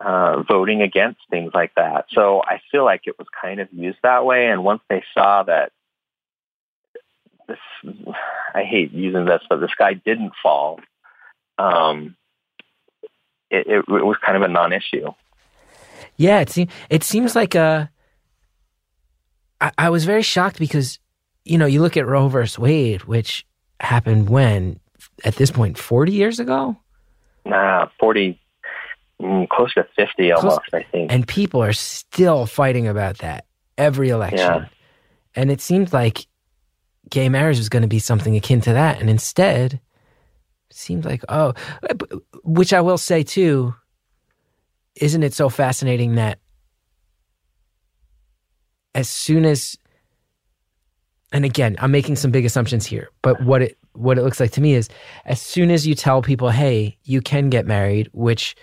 uh, voting against things like that. So I feel like it was kind of used that way. And once they saw that this, I hate using this, but the sky didn't fall, um, it, it, it was kind of a non-issue. Yeah, it seems it seems like a. I, I was very shocked because, you know, you look at Roe versus Wade, which happened when at this point forty years ago, Nah, 40, mm, close to 50 almost, I think. and people are still fighting about that every election. Yeah. And it seemed like gay marriage was going to be something akin to that, and instead, seemed like oh, which I will say too. Isn't it so fascinating that as soon as and again i'm making some big assumptions here but what it what it looks like to me is as soon as you tell people hey you can get married which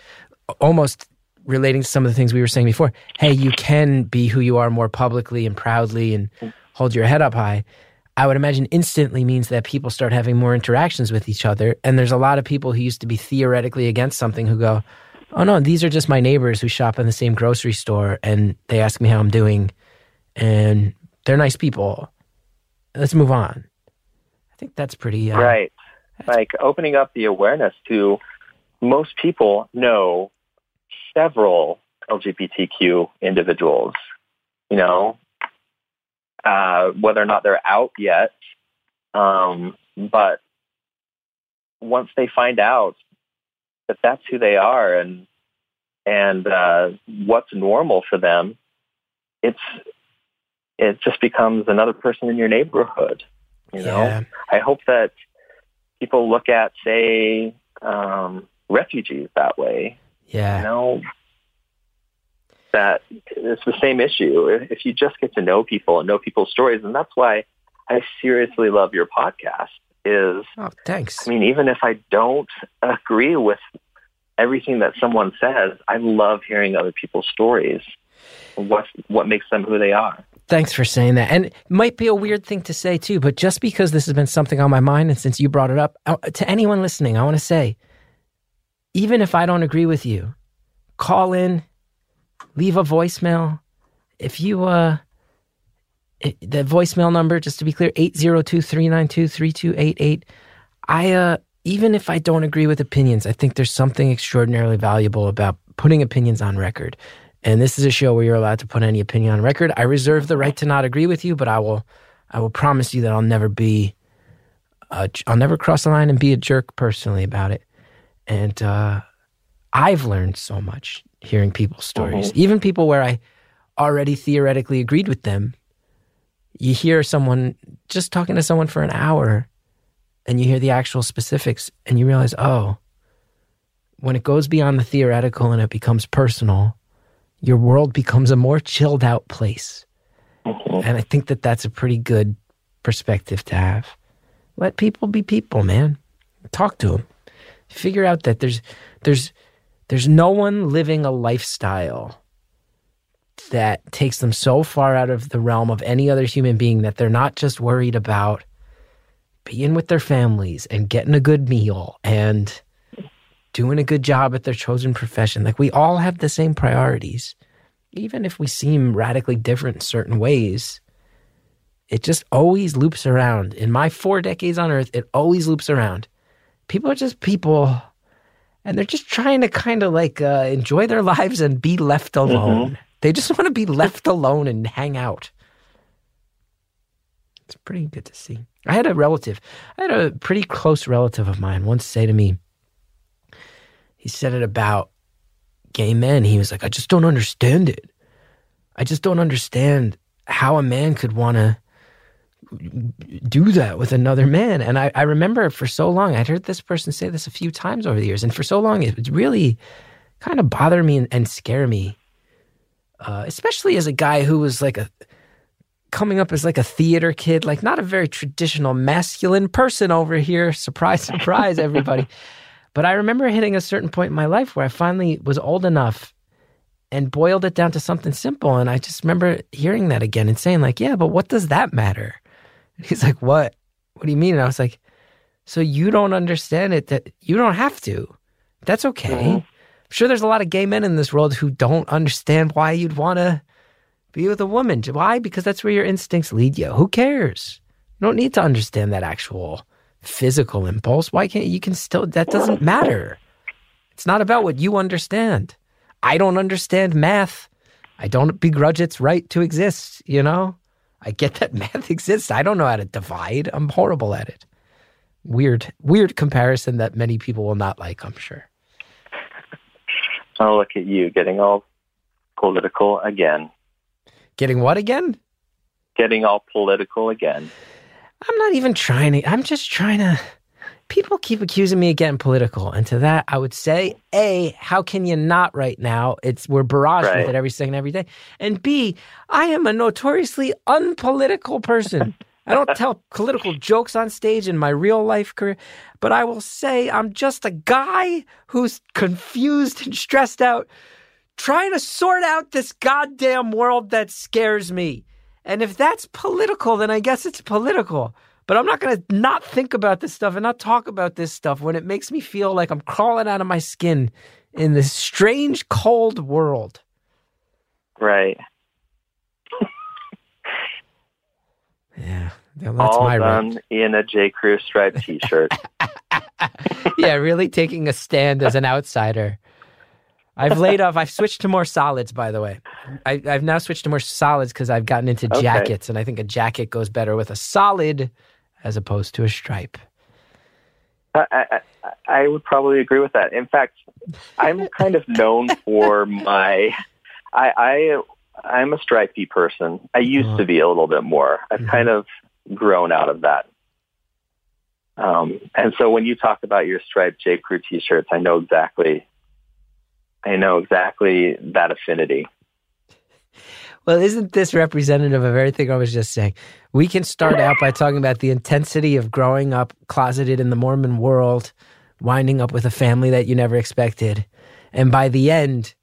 almost relating to some of the things we were saying before. Hey, you can be who you are more publicly and proudly and hold your head up high. I would imagine instantly means that people start having more interactions with each other. And there's a lot of people who used to be theoretically against something who go, oh no, these are just my neighbors who shop in the same grocery store and they ask me how I'm doing and they're nice people. Let's move on. I think that's pretty uh, right. Like opening up the awareness to most people know several LGBTQ individuals. You know, uh, whether or not they're out yet, um, but once they find out that that's who they are and and uh, what's normal for them, it's it just becomes another person in your neighborhood. You know, Yeah. I hope that people look at, say, um, refugees that way. Yeah. You know, that it's the same issue. If if you just get to know people and know people's stories, and that's why I seriously love your podcast. Is Oh, thanks. I mean, even if I don't agree with everything that someone says, I love hearing other people's stories. What what makes them who they are? Thanks for saying that. And it might be a weird thing to say too, but just because this has been something on my mind, and since you brought it up, uh, to anyone listening, I want to say, even if I don't agree with you, call in, leave a voicemail. If you, uh, the voicemail number, just to be clear, 802-392-3288. I, uh, even if I don't agree with opinions, I think there's something extraordinarily valuable about putting opinions on record. And this is a show where you're allowed to put any opinion on record. I reserve the right to not agree with you, but I will, I will promise you that I'll never be, i I'll never cross the line and be a jerk personally about it. And uh, I've learned so much hearing people's stories, mm-hmm. even people where I already theoretically agreed with them. You hear someone just talking to someone for an hour, and you hear the actual specifics, and you realize, oh, when it goes beyond the theoretical and it becomes personal, your world becomes a more chilled out place. And I think that that's a pretty good perspective to have. Let people be people, man. Talk to them. Figure out that there's there's there's no one living a lifestyle that takes them so far out of the realm of any other human being that they're not just worried about being with their families and getting a good meal and doing a good job at their chosen profession. Like we all have the same priorities. Even if we seem radically different in certain ways, it just always loops around. In my four decades on earth, it always loops around. People are just people and they're just trying to kind of like uh, enjoy their lives and be left alone. They just want to be left alone and hang out. It's pretty good to see. I had a relative, I had a pretty close relative of mine once say to me, he said it about gay men. He was like, I just don't understand it. I just don't understand how a man could want to do that with another man. And I, I remember for so long, I'd heard this person say this a few times over the years. And for so long, it would really kind of bother me and, and scare me, uh, especially as a guy who was like a coming up as like a theater kid, like not a very traditional masculine person over here. Surprise, surprise, everybody. But I remember hitting a certain point in my life where I finally was old enough and boiled it down to something simple. And I just remember hearing that again and saying, like, yeah, but what does that matter? And he's like, what? What do you mean? And I was like, so you don't understand it that you don't have to. That's okay. Mm-hmm. I'm sure there's a lot of gay men in this world who don't understand why you'd want to be with a woman. Why? Because that's where your instincts lead you. Who cares? You don't need to understand that actual physical impulse. Why can't you can still that doesn't matter. It's not about what you understand. I don't understand math. I don't begrudge its right to exist, you know? I get that math exists. I don't know how to divide. I'm horrible at it. Weird, weird comparison that many people will not like, I'm sure. Oh, look at you getting all political again. Getting what again? Getting all political again. I'm not even trying to. I'm just trying to. People keep accusing me of getting political, and to that, I would say, a, how can you not right now? It's we're barraged Right. with it every second, every day, and b, I am a notoriously unpolitical person. I don't tell political jokes on stage in my real life career, but I will say I'm just a guy who's confused and stressed out, trying to sort out this goddamn world that scares me. And if that's political, then I guess it's political. But I'm not going to not think about this stuff and not talk about this stuff when it makes me feel like I'm crawling out of my skin in this strange, cold world. Right. Yeah, that's All my done rant. in a J. Crew striped T-shirt. yeah, really taking a stand as an outsider. I've laid off. I've switched to more solids, by the way. I, I've now switched to more solids because I've gotten into Okay. jackets, and I think a jacket goes better with a solid as opposed to a stripe. I, I, I- would probably agree with that. In fact, I'm kind of known for my. I, I I'm a stripy person. I used to be a little bit more. I've Mhm. kind of grown out of that. Um, and so when you talk about your striped J. Crew T-shirts, I know exactly. I know exactly that affinity. Well, isn't this representative of everything I was just saying? We can start out by talking about the intensity of growing up closeted in the Mormon world, winding up with a family that you never expected. And by the end,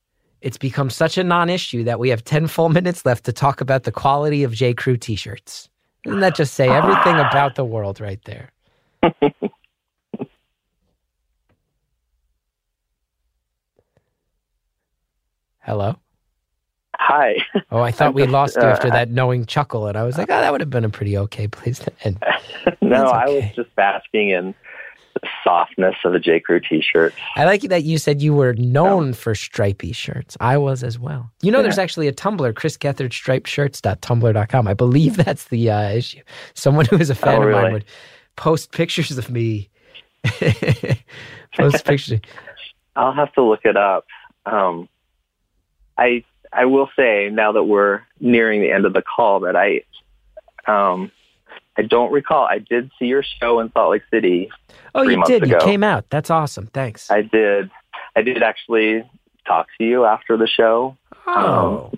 it's become such a non issue that we have 10 full minutes left to talk about the quality of J. Crew t shirts. Doesn't that just say everything about the world right there? Hello? Hi. Oh, I thought I'm we just, lost you uh, after that knowing chuckle, and I was like, oh, that would have been a pretty okay place to end. no, That's I was just basking in the softness of a J. Crew T-shirt. I like that you said you were known for stripy shirts. I was as well. You know, Yeah. there's actually a Tumblr, Chris Gethard striped shirts.tumblr.com. I believe that's the uh, issue. Someone who is a fan Oh, of mine would post pictures of me. post pictures. I'll have to look it up. Um, I I will say now that we're nearing the end of the call that I um, I don't recall. I did see your show in Salt Lake City. Oh, you did. You came out. That's awesome. Thanks. I did. I did actually talk to you after the show. oh,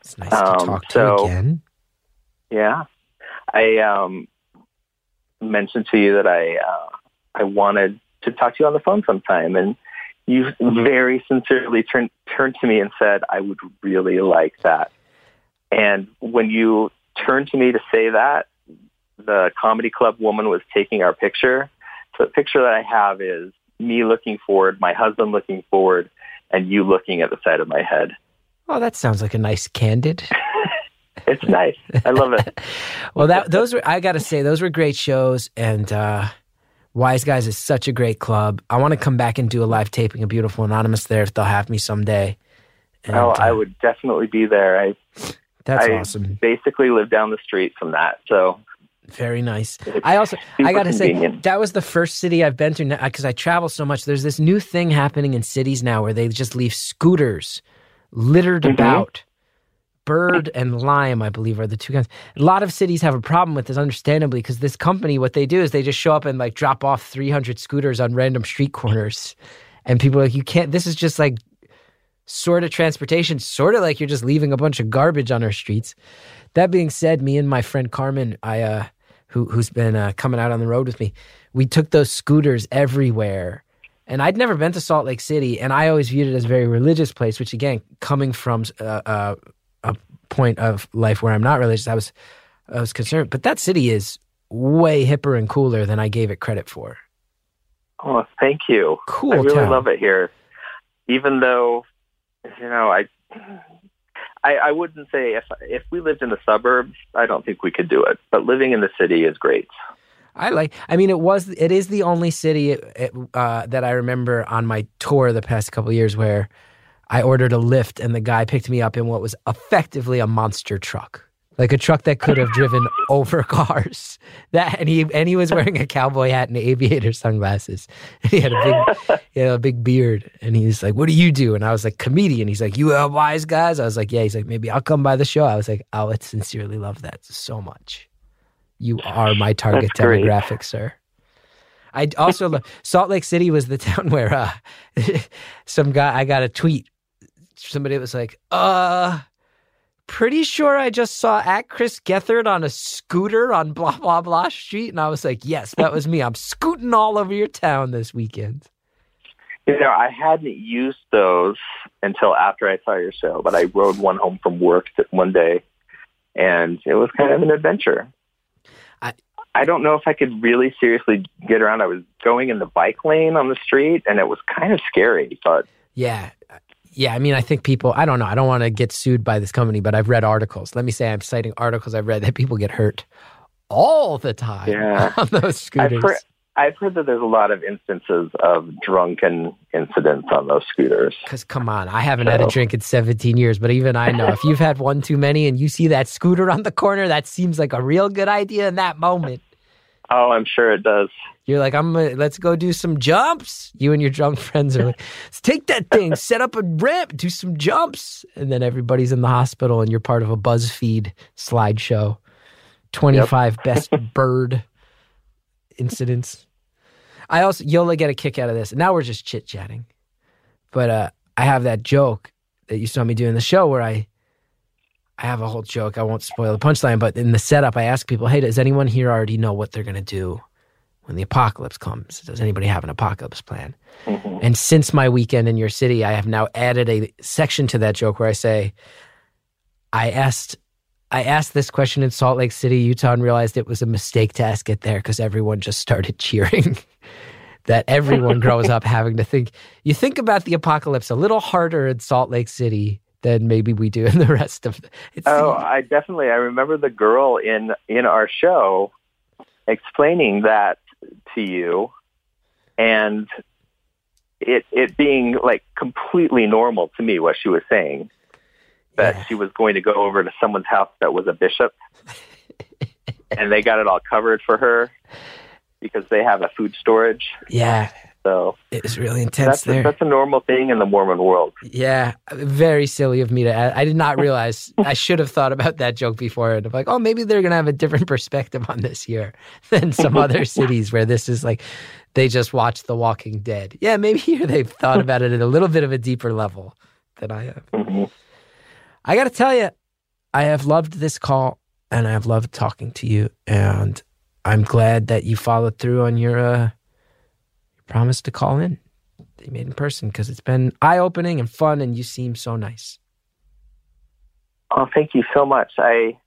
it's nice to um, talk to so- you again. Yeah, I um, mentioned to you that I uh, I wanted to talk to you on the phone sometime, and you very sincerely turned turned to me and said, "I would really like that." And when you turned to me to say that, the comedy club woman was taking our picture. So the picture that I have is me looking forward, my husband looking forward, and you looking at the side of my head. Oh, that sounds like a nice candid. It's nice. I love it. well, that those were I got to say those were great shows, and uh, Wise Guys is such a great club. I want to come back and do a live taping of Beautiful Anonymous there if they'll have me someday. And, oh, I uh, would definitely be there. I That's I awesome. basically live down the street from that. So Very nice. I also I got to say that was the first city I've been to because I travel so much. There's this new thing happening in cities now where they just leave scooters littered Mhm. about. Bird and Lime, I believe, are the two kinds. A lot of cities have a problem with this, understandably, because this company, what they do is they just show up and like drop off 300 scooters on random street corners, and people are like, you can't. This is just like sort of transportation, sort of like you're just leaving a bunch of garbage on our streets. That being said, me and my friend Carmen, I uh, who who's been uh, coming out on the road with me, we took those scooters everywhere. And I'd never been to Salt Lake City, and I always viewed it as a very religious place. Which, again, coming from uh, uh, point of life where I'm not religious, I was I was concerned. But that city is way hipper and cooler than I gave it credit for. Oh, thank you. Cool I really town. love it here. Even though, you know, I, I, I wouldn't say if if we lived in the suburbs, I don't think we could do it. But living in the city is great. I like. I mean, it was. It is the only city it, uh, that I remember on my tour the past couple years where I ordered a Lyft and the guy picked me up in what was effectively a monster truck, like a truck that could have driven over cars. That and he and he was wearing a cowboy hat and aviator sunglasses. he had a big, he had a big beard, and he was like, "What do you do?" And I was like, "Comedian." He's like, "You have wise guys?" I was like, "Yeah." He's like, "Maybe I'll come by the show." I was like, "I would sincerely love that so much." You are my target demographic, sir. I also Salt Lake City was the town where uh, some guy I got a tweet. Somebody was like, "Uh, pretty sure I just saw at Chris Gethard on a scooter on blah blah blah street," and I was like, "Yes, that was me. I'm scooting all over your town this weekend." You know, I hadn't used those until after I saw your show, but I rode one home from work one day, and it was kind of an adventure. I- I don't know if I could really seriously get around. I was going in the bike lane on the street, and it was kind of scary. But Yeah. Yeah, I mean, I think people, I don't know, I don't want to get sued by this company, but I've read articles. Let me say I'm citing articles I've read that people get hurt all the time Yeah. on those I've scooters. heard, I've heard that there's a lot of instances of drunken incidents on those scooters. Because come on, I haven't had a drink in 17 years, but even I know if you've had one too many and you see that scooter on the corner, that seems like a real good idea in that moment. Oh, I'm sure it does. You're like, I'm gonna, let's go do some jumps. You and your drunk friends are like, let's take that thing, set up a ramp, do some jumps. And then everybody's in the hospital and you're part of a BuzzFeed slideshow. 25 best bird incidents. I also, Yola get a kick out of this. Now we're just chit chatting. But uh, I have that joke that you saw me do in the show where I, I have a whole joke. I won't spoil the punchline, but in the setup, I ask people, hey, does anyone here already know what they're going to do when the apocalypse comes? Does anybody have an apocalypse plan? Mhm. And since my weekend in your city, I have now added a section to that joke where I say, I asked, I asked this question in Salt Lake City, Utah, and realized it was a mistake to ask it there because everyone just started cheering. that everyone grows up having to think. You think about the apocalypse a little harder in Salt Lake City than maybe we do in the rest of. It's, Oh, I definitely. I remember the girl in in our show explaining that to you, and it it being like completely normal to me what she was saying. That Yeah. she was going to go over to someone's house that was a bishop, and they got it all covered for her because they have a food storage. yeah, So it was really intense that's there. a, that's a normal thing in the Mormon world. Yeah, very silly of me to add. I did not realize I should have thought about that joke before. And I'm like, oh, maybe they're gonna have a different perspective on this here than some other cities where this is like they just watch The Walking Dead. Yeah, maybe here they've thought about it at a little bit of a deeper level than I have. Mhm. I got to tell you, I have loved this call and I have loved talking to you, and I'm glad that you followed through on your uh, your promise to call in that you made in person because it's been eye opening and fun, and you seem so nice. Oh, thank you so much. I,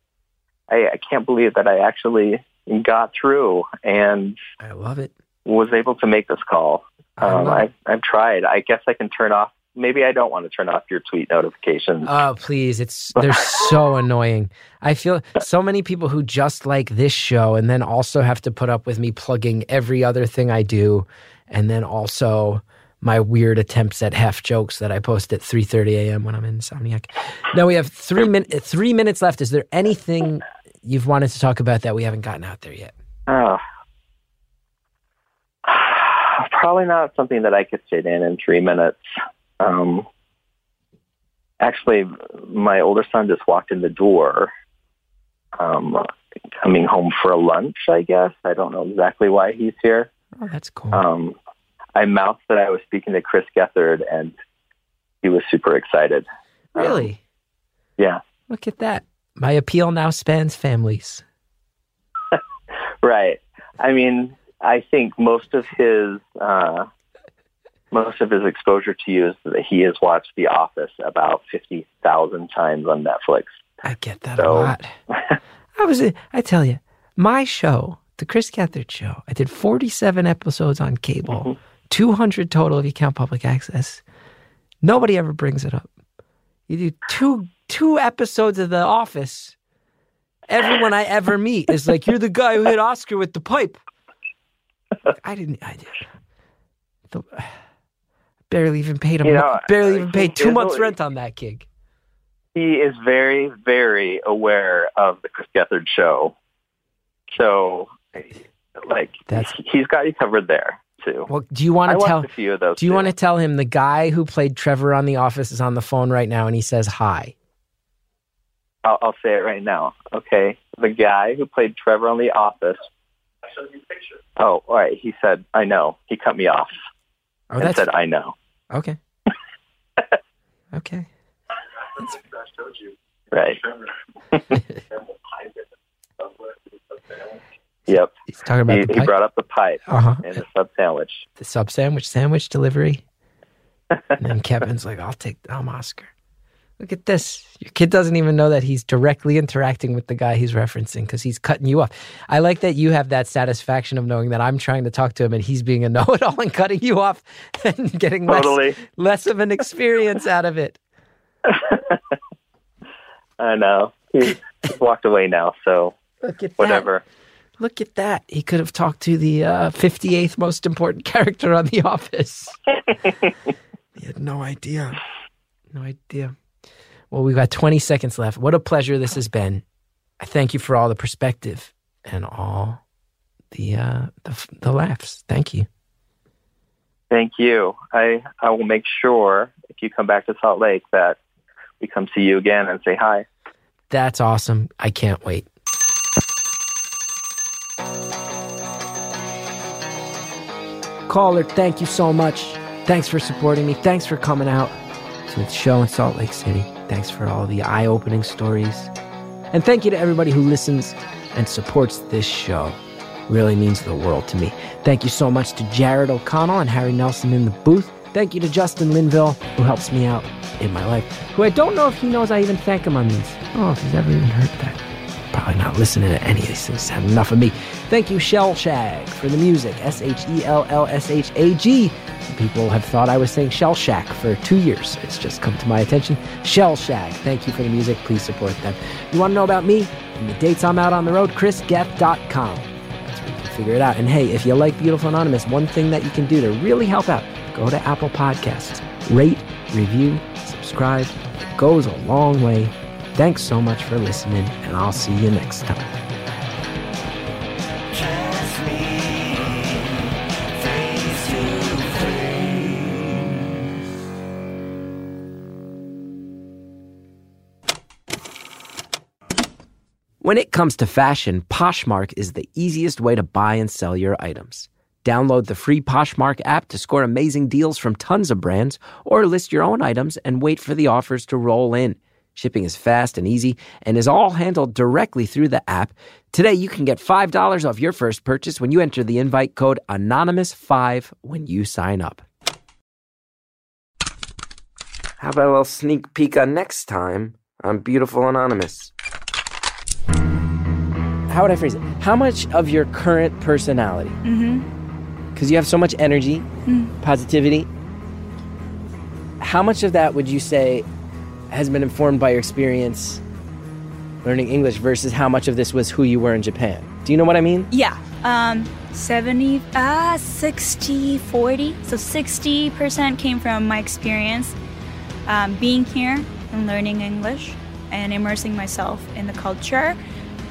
I I can't believe that I actually got through and I love it. was able to make this call. Um, I. I've tried. I guess I can turn off. Maybe I don't want to turn off your tweet notifications. Oh, please. It's they're so annoying. I feel so many people who just like this show and then also have to put up with me plugging every other thing I do and then also my weird attempts at half jokes that I post at 3:30 a.m. when I'm insomniac. Now we have 3 min- 3 minutes left. Is there anything you've wanted to talk about that we haven't gotten out there yet? Oh. Probably not something that I could fit in in three minutes. Um, actually, my older son just walked in the door, um, coming home for lunch. I guess I don't know exactly why he's here. Oh, that's cool. Um, I mouthed that I was speaking to Chris Gethard, and he was super excited. Um, really? yeah, Look at that. My appeal now spans families. right. I mean, I think most of his uh, most of his exposure to you is that he has watched The Office about fifty thousand times on Netflix. I get that a lot. I was, I tell you, my show, the Chris Gethard show, I did 47 episodes on cable, Mhm. 200 total if you count public access. Nobody ever brings it up. You do two two episodes of The Office. Everyone I ever meet is like, "You're the guy who hit Oscar with the pipe." I didn't. I did. The, barely even paid him. You know, barely uh, even paid two months rent on that gig. He is very, very aware of the Chris Gethard show. So, like, That's- he's got you covered there too. Well, do you want to tell? a few of those. Do you want to tell him the guy who played Trevor on The Office is on the phone right now and he says hi? I'll, I'll say it right now. Okay, the guy who played Trevor on The Office. I showed you pictures. Oh, all right. He said, "I know." He cut me off Oh, and that's said, "I know." okay. okay. Right. yep. He's talking about He, the he brought up the pipe uh-huh. and the sub sandwich. The sub sandwich, sandwich delivery. and then Kevin's like, I'll take, I'm Oscar. Look at this. Your kid doesn't even know that he's directly interacting with the guy he's referencing because he's cutting you off. I like that you have that satisfaction of knowing that I'm trying to talk to him and he's being a know it all and cutting you off and getting Totally. less, less of an experience out of it. I know. He's he's walked away now, so whatever. that. Look at that. He could have talked to the uh, 58th most important character on The Office. he had no idea. No idea. Well, we've got 20 seconds left. What a pleasure this has been. I thank you for all the perspective and all the uh, the, the laughs. Thank you. Thank you. I I will make sure if you come back to Salt Lake that we come see you again and say hi. That's awesome. I can't wait. Caller, thank you so much. Thanks for supporting me. Thanks for coming out to the show in Salt Lake City. Thanks for all the eye opening stories. And thank you to everybody who listens and supports this show. Really means the world to me. Thank you so much to Jared O'Connell and Harry Nelson in the booth. Thank you to Justin Linville, who helps me out in my life, who I don't know if he knows I even thank him on these. Oh, if he's ever even heard that. Probably not listening to any of these things. Had enough of me. Thank you, Shellshag, for the music. S H E L L S H A G. Some people have thought I was saying Shell Shack for two years. It's just come to my attention. Shellshag. Thank you for the music. Please support them. You want to know about me and the dates I'm out on the road? ChrisGethard.com. That's where you can figure it out. And hey, if you like Beautiful Anonymous, one thing that you can do to really help out, go to Apple Podcasts, rate, review, subscribe. It goes a long way. Thanks so much for listening, and I'll see you next time. Kiss me face to face. When it comes to fashion, Poshmark is the easiest way to buy and sell your items. Download the free Poshmark app to score amazing deals from tons of brands, or list your own items and wait for the offers to roll in. Shipping is fast and easy and is all handled directly through the app. Today, you can get $5 off your first purchase when you enter the invite code Anonymous5 when you sign up. How about a little sneak peek on next time on Beautiful Anonymous? How would I phrase it? How much of your current personality? Mm-hmm. Because you have so much energy, mm. positivity. How much of that would you say has been informed by your experience learning English versus how much of this was who you were in Japan? Do you know what I mean? Yeah. Um 70 uh 60 40. So 60% came from my experience um, being here and learning English and immersing myself in the culture.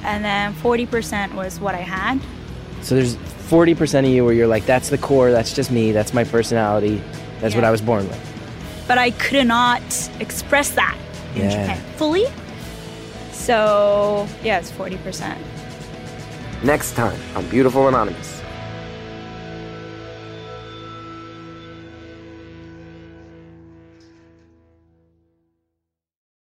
And then 40% was what I had. So there's 40% of you where you're like, that's the core, that's just me, that's my personality, that's what I was born with. But I could not express that in Yeah. Japan fully. So, yeah, it's 40%. Next time on Beautiful Anonymous.